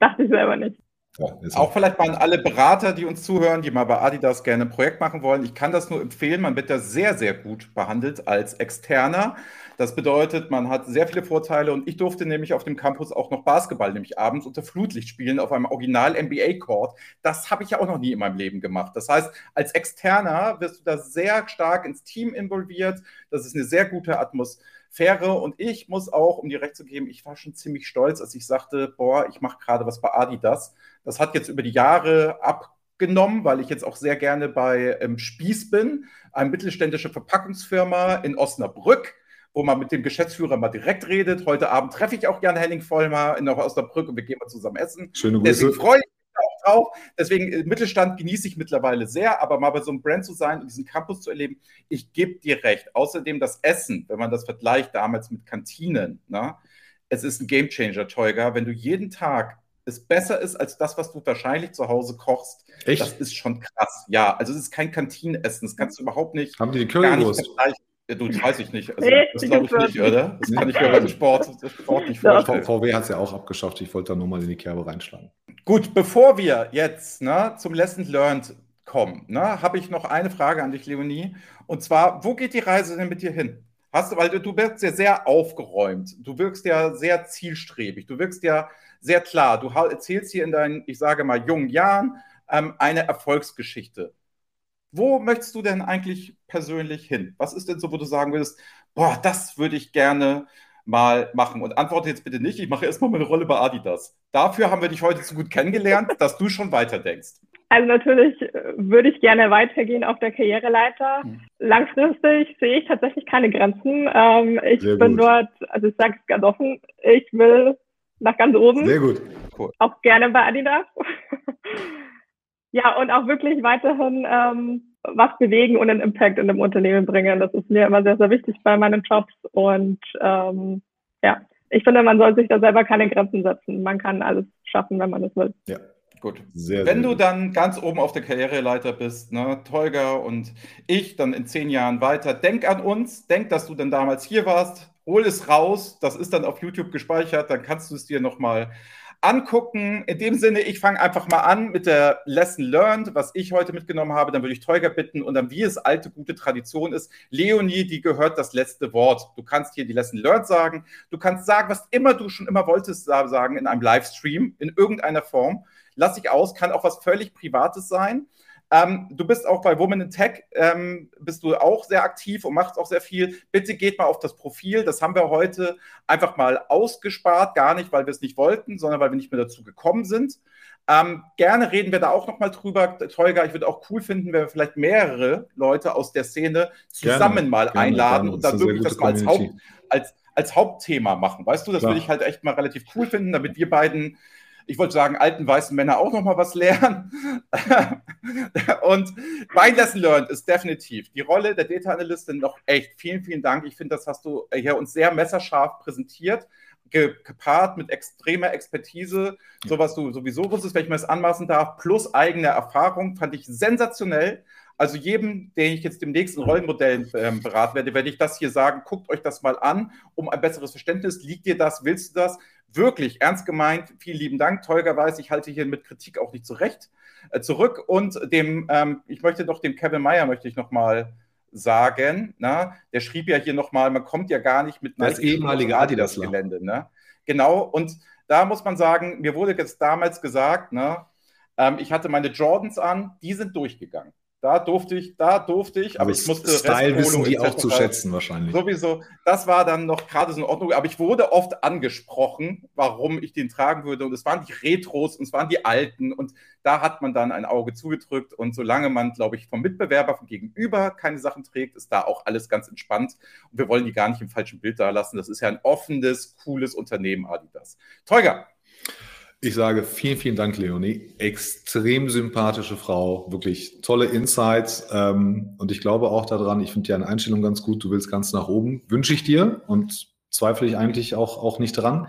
Dachte ich selber nicht. Ja, auch vielleicht mal an alle Berater, die uns zuhören, die mal bei Adidas gerne ein Projekt machen wollen. Ich kann das nur empfehlen. Man wird da sehr, sehr gut behandelt als Externer. Das bedeutet, man hat sehr viele Vorteile und ich durfte nämlich auf dem Campus auch noch Basketball, nämlich abends unter Flutlicht spielen auf einem Original NBA Court. Das habe ich ja auch noch nie in meinem Leben gemacht. Das heißt, als Externer wirst du da sehr stark ins Team involviert. Das ist eine sehr gute Atmosphäre und ich muss auch, um dir recht zu geben, ich war schon ziemlich stolz, als ich sagte, boah, ich mache gerade was bei Adidas. Das hat jetzt über die Jahre abgenommen, weil ich jetzt auch sehr gerne bei ähm, Spieß bin, eine mittelständische Verpackungsfirma in Osnabrück wo man mit dem Geschäftsführer mal direkt redet. Heute Abend treffe ich auch Jan Henning Vollmer in Osnabrück und wir gehen mal zusammen essen. Schöne Grüße. Deswegen freue ich mich auch drauf. Deswegen äh, Mittelstand genieße ich mittlerweile sehr, aber mal bei so einem Brand zu sein und diesen Campus zu erleben, ich gebe dir recht. Außerdem das Essen, wenn man das vergleicht damals mit Kantinen, ne? es ist ein Gamechanger, Teuger. Wenn du jeden Tag es besser ist als das, was du wahrscheinlich zu Hause kochst. Echt? Das ist schon krass. Ja, also es ist kein Kantinenessen. Das kannst du überhaupt nicht. Haben die die Currywurst? Ja, du weiß ich nicht. Also, das glaube ich nicht, oder? Das kann ich mir beim Sport, Sport nicht vorstellen. VW hat es ja auch abgeschafft. Ich wollte da nur mal in die Kerbe reinschlagen. Gut, bevor wir jetzt ne, zum Lesson Learned kommen, ne, habe ich noch eine Frage an dich, Leonie. Und zwar, wo geht die Reise denn mit dir hin? Hast du, weil du, du wirkst ja sehr aufgeräumt, du wirkst ja sehr zielstrebig, du wirkst ja sehr klar. Du erzählst hier in deinen, ich sage mal, jungen Jahren ähm, eine Erfolgsgeschichte. Wo möchtest du denn eigentlich persönlich hin? Was ist denn so, wo du sagen würdest, boah, das würde ich gerne mal machen? Und antworte jetzt bitte nicht, ich mache erstmal meine Rolle bei Adidas. Dafür haben wir dich heute zu gut kennengelernt, dass du schon weiterdenkst. Also natürlich äh, würde ich gerne weitergehen auf der Karriereleiter. Hm. Langfristig sehe ich tatsächlich keine Grenzen. Ähm, ich Sehr bin gut. dort, also ich sage es ganz offen, ich will nach ganz oben. Sehr gut. Cool. Auch gerne bei Adidas. Ja, und auch wirklich weiterhin ähm, was bewegen und einen Impact in dem Unternehmen bringen. Das ist mir immer sehr, sehr wichtig bei meinen Jobs. Und ähm, ja, ich finde, man soll sich da selber keine Grenzen setzen. Man kann alles schaffen, wenn man es will. Ja. Gut. Sehr, Wenn sehr du dann ganz oben auf der Karriereleiter bist, ne, Tolga und ich dann in zehn Jahren weiter, denk an uns, denk, dass du dann damals hier warst, hol es raus, das ist dann auf YouTube gespeichert, dann kannst du es dir nochmal angucken. In dem Sinne, ich fange einfach mal an mit der Lesson Learned, was ich heute mitgenommen habe. Dann würde ich Teuger bitten und dann, wie es alte, gute Tradition ist, Leonie, die gehört das letzte Wort. Du kannst hier die Lesson Learned sagen. Du kannst sagen, was immer du schon immer wolltest sagen in einem Livestream, in irgendeiner Form. Lass dich aus, kann auch was völlig Privates sein. Ähm, du bist auch bei Women in Tech, ähm, bist du auch sehr aktiv und machst auch sehr viel. Bitte geht mal auf das Profil. Das haben wir heute einfach mal ausgespart, gar nicht, weil wir es nicht wollten, sondern weil wir nicht mehr dazu gekommen sind. Ähm, gerne reden wir da auch noch mal drüber. Tolga, ich würde auch cool finden, wenn wir vielleicht mehrere Leute aus der Szene zusammen gerne, mal gerne, einladen gerne. und dann wirklich das mal als, Haupt, als, als Hauptthema machen. Weißt du, das würde ich halt echt mal relativ cool finden, damit wir beiden ich wollte sagen, alten weißen Männer auch noch mal was lernen. und mein Lesson Learned ist definitiv die Rolle der Data Analystin noch echt. Vielen, vielen Dank. Ich finde, das hast du hier uns sehr messerscharf präsentiert gepaart mit extremer Expertise, so was du sowieso wusstest, wenn ich mir das anmaßen darf, plus eigene Erfahrung, fand ich sensationell. Also jedem, den ich jetzt dem nächsten Rollenmodell ähm, beraten werde, werde ich das hier sagen, guckt euch das mal an, um ein besseres Verständnis. Liegt dir das? Willst du das? Wirklich ernst gemeint. Vielen lieben Dank. Tolga weiß, ich halte hier mit Kritik auch nicht zurecht, äh, zurück. Und dem, ähm, ich möchte doch dem Kevin Meyer möchte ich noch mal sagen, na, der schrieb ja hier noch mal, man kommt ja gar nicht mit das ehemalige Adidas Gelände, ne? Genau. Und da muss man sagen, mir wurde jetzt damals gesagt, ne, ähm, ich hatte meine Jordans an, die sind durchgegangen. Da durfte ich, da durfte ich, aber ich musste Style wissen die auch zu schätzen wahrscheinlich. Sowieso, das war dann noch gerade so in Ordnung, aber ich wurde oft angesprochen, warum ich den tragen würde und es waren die Retros und es waren die alten und da hat man dann ein Auge zugedrückt und solange man, glaube ich, vom Mitbewerber von gegenüber keine Sachen trägt, ist da auch alles ganz entspannt und wir wollen die gar nicht im falschen Bild da lassen. Das ist ja ein offenes, cooles Unternehmen Adidas. Teuger, ich sage vielen, vielen Dank, Leonie. Extrem sympathische Frau, wirklich tolle Insights. Ähm, und ich glaube auch daran, ich finde deine Einstellung ganz gut. Du willst ganz nach oben. Wünsche ich dir und zweifle ich eigentlich auch, auch nicht dran.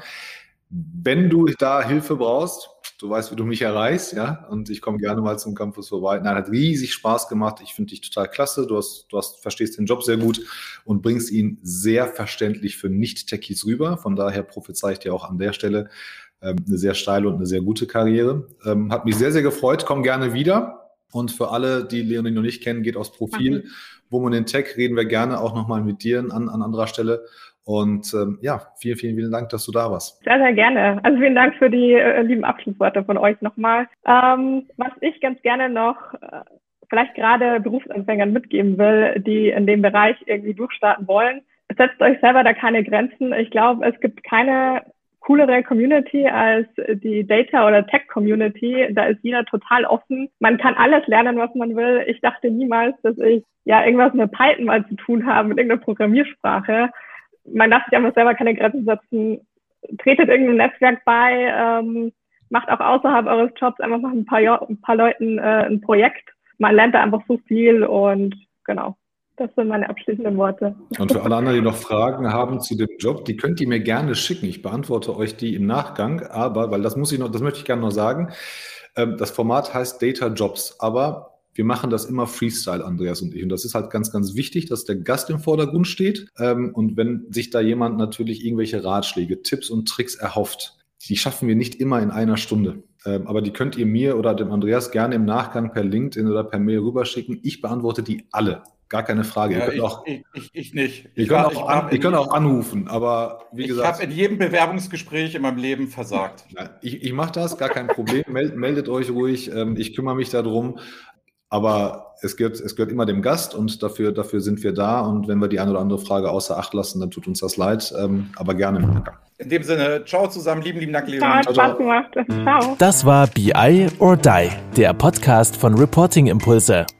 Wenn du da Hilfe brauchst, du weißt, wie du mich erreichst, ja, und ich komme gerne mal zum Campus vorbei. Nein, hat riesig Spaß gemacht. Ich finde dich total klasse. Du hast, du hast, verstehst den Job sehr gut und bringst ihn sehr verständlich für Nicht-Techies rüber. Von daher prophezei ich dir auch an der Stelle, eine sehr steile und eine sehr gute Karriere. Ähm, hat mich sehr, sehr gefreut. Komm gerne wieder. Und für alle, die Leonie noch nicht kennen, geht aufs Profil. Okay. Woman in Tech reden wir gerne auch nochmal mit dir an, an anderer Stelle. Und ähm, ja, vielen, vielen, vielen Dank, dass du da warst. Sehr, sehr gerne. Also vielen Dank für die äh, lieben Abschlussworte von euch nochmal. Ähm, was ich ganz gerne noch äh, vielleicht gerade Berufsanfängern mitgeben will, die in dem Bereich irgendwie durchstarten wollen, setzt euch selber da keine Grenzen. Ich glaube, es gibt keine coolere Community als die Data- oder Tech-Community. Da ist jeder total offen. Man kann alles lernen, was man will. Ich dachte niemals, dass ich ja irgendwas mit Python mal zu tun habe, mit irgendeiner Programmiersprache. Man darf sich einfach selber keine Grenzen setzen. Tretet irgendeinem Netzwerk bei, ähm, macht auch außerhalb eures Jobs einfach mal ein paar, ein paar Leuten äh, ein Projekt. Man lernt da einfach so viel und genau. Das sind meine abschließenden Worte. Und für alle anderen, die noch Fragen haben zu dem Job, die könnt ihr mir gerne schicken. Ich beantworte euch die im Nachgang, aber, weil das muss ich noch, das möchte ich gerne noch sagen. Ähm, das Format heißt Data Jobs, aber wir machen das immer Freestyle, Andreas und ich. Und das ist halt ganz, ganz wichtig, dass der Gast im Vordergrund steht. Ähm, und wenn sich da jemand natürlich irgendwelche Ratschläge, Tipps und Tricks erhofft, die schaffen wir nicht immer in einer Stunde. Ähm, aber die könnt ihr mir oder dem Andreas gerne im Nachgang per LinkedIn oder per Mail rüberschicken. Ich beantworte die alle. Gar keine Frage. Ja, ich, auch, ich, ich, ich, nicht. Ihr könnt, war, auch, an, ihr könnt auch anrufen, aber wie ich gesagt. Ich habe in jedem Bewerbungsgespräch in meinem Leben versagt. ich ich mache das, gar kein Problem. meldet, meldet euch ruhig. Ähm, ich kümmere mich darum. Aber es gehört, es gehört immer dem Gast und dafür, dafür sind wir da. Und wenn wir die eine oder andere Frage außer Acht lassen, dann tut uns das leid. Ähm, aber gerne im Nachgang. In dem Sinne, ciao zusammen, lieben, lieben Dank, Leon. Ciao, Spaß gemacht. Ciao. Das war BI or Die, der Podcast von Reporting Impulse.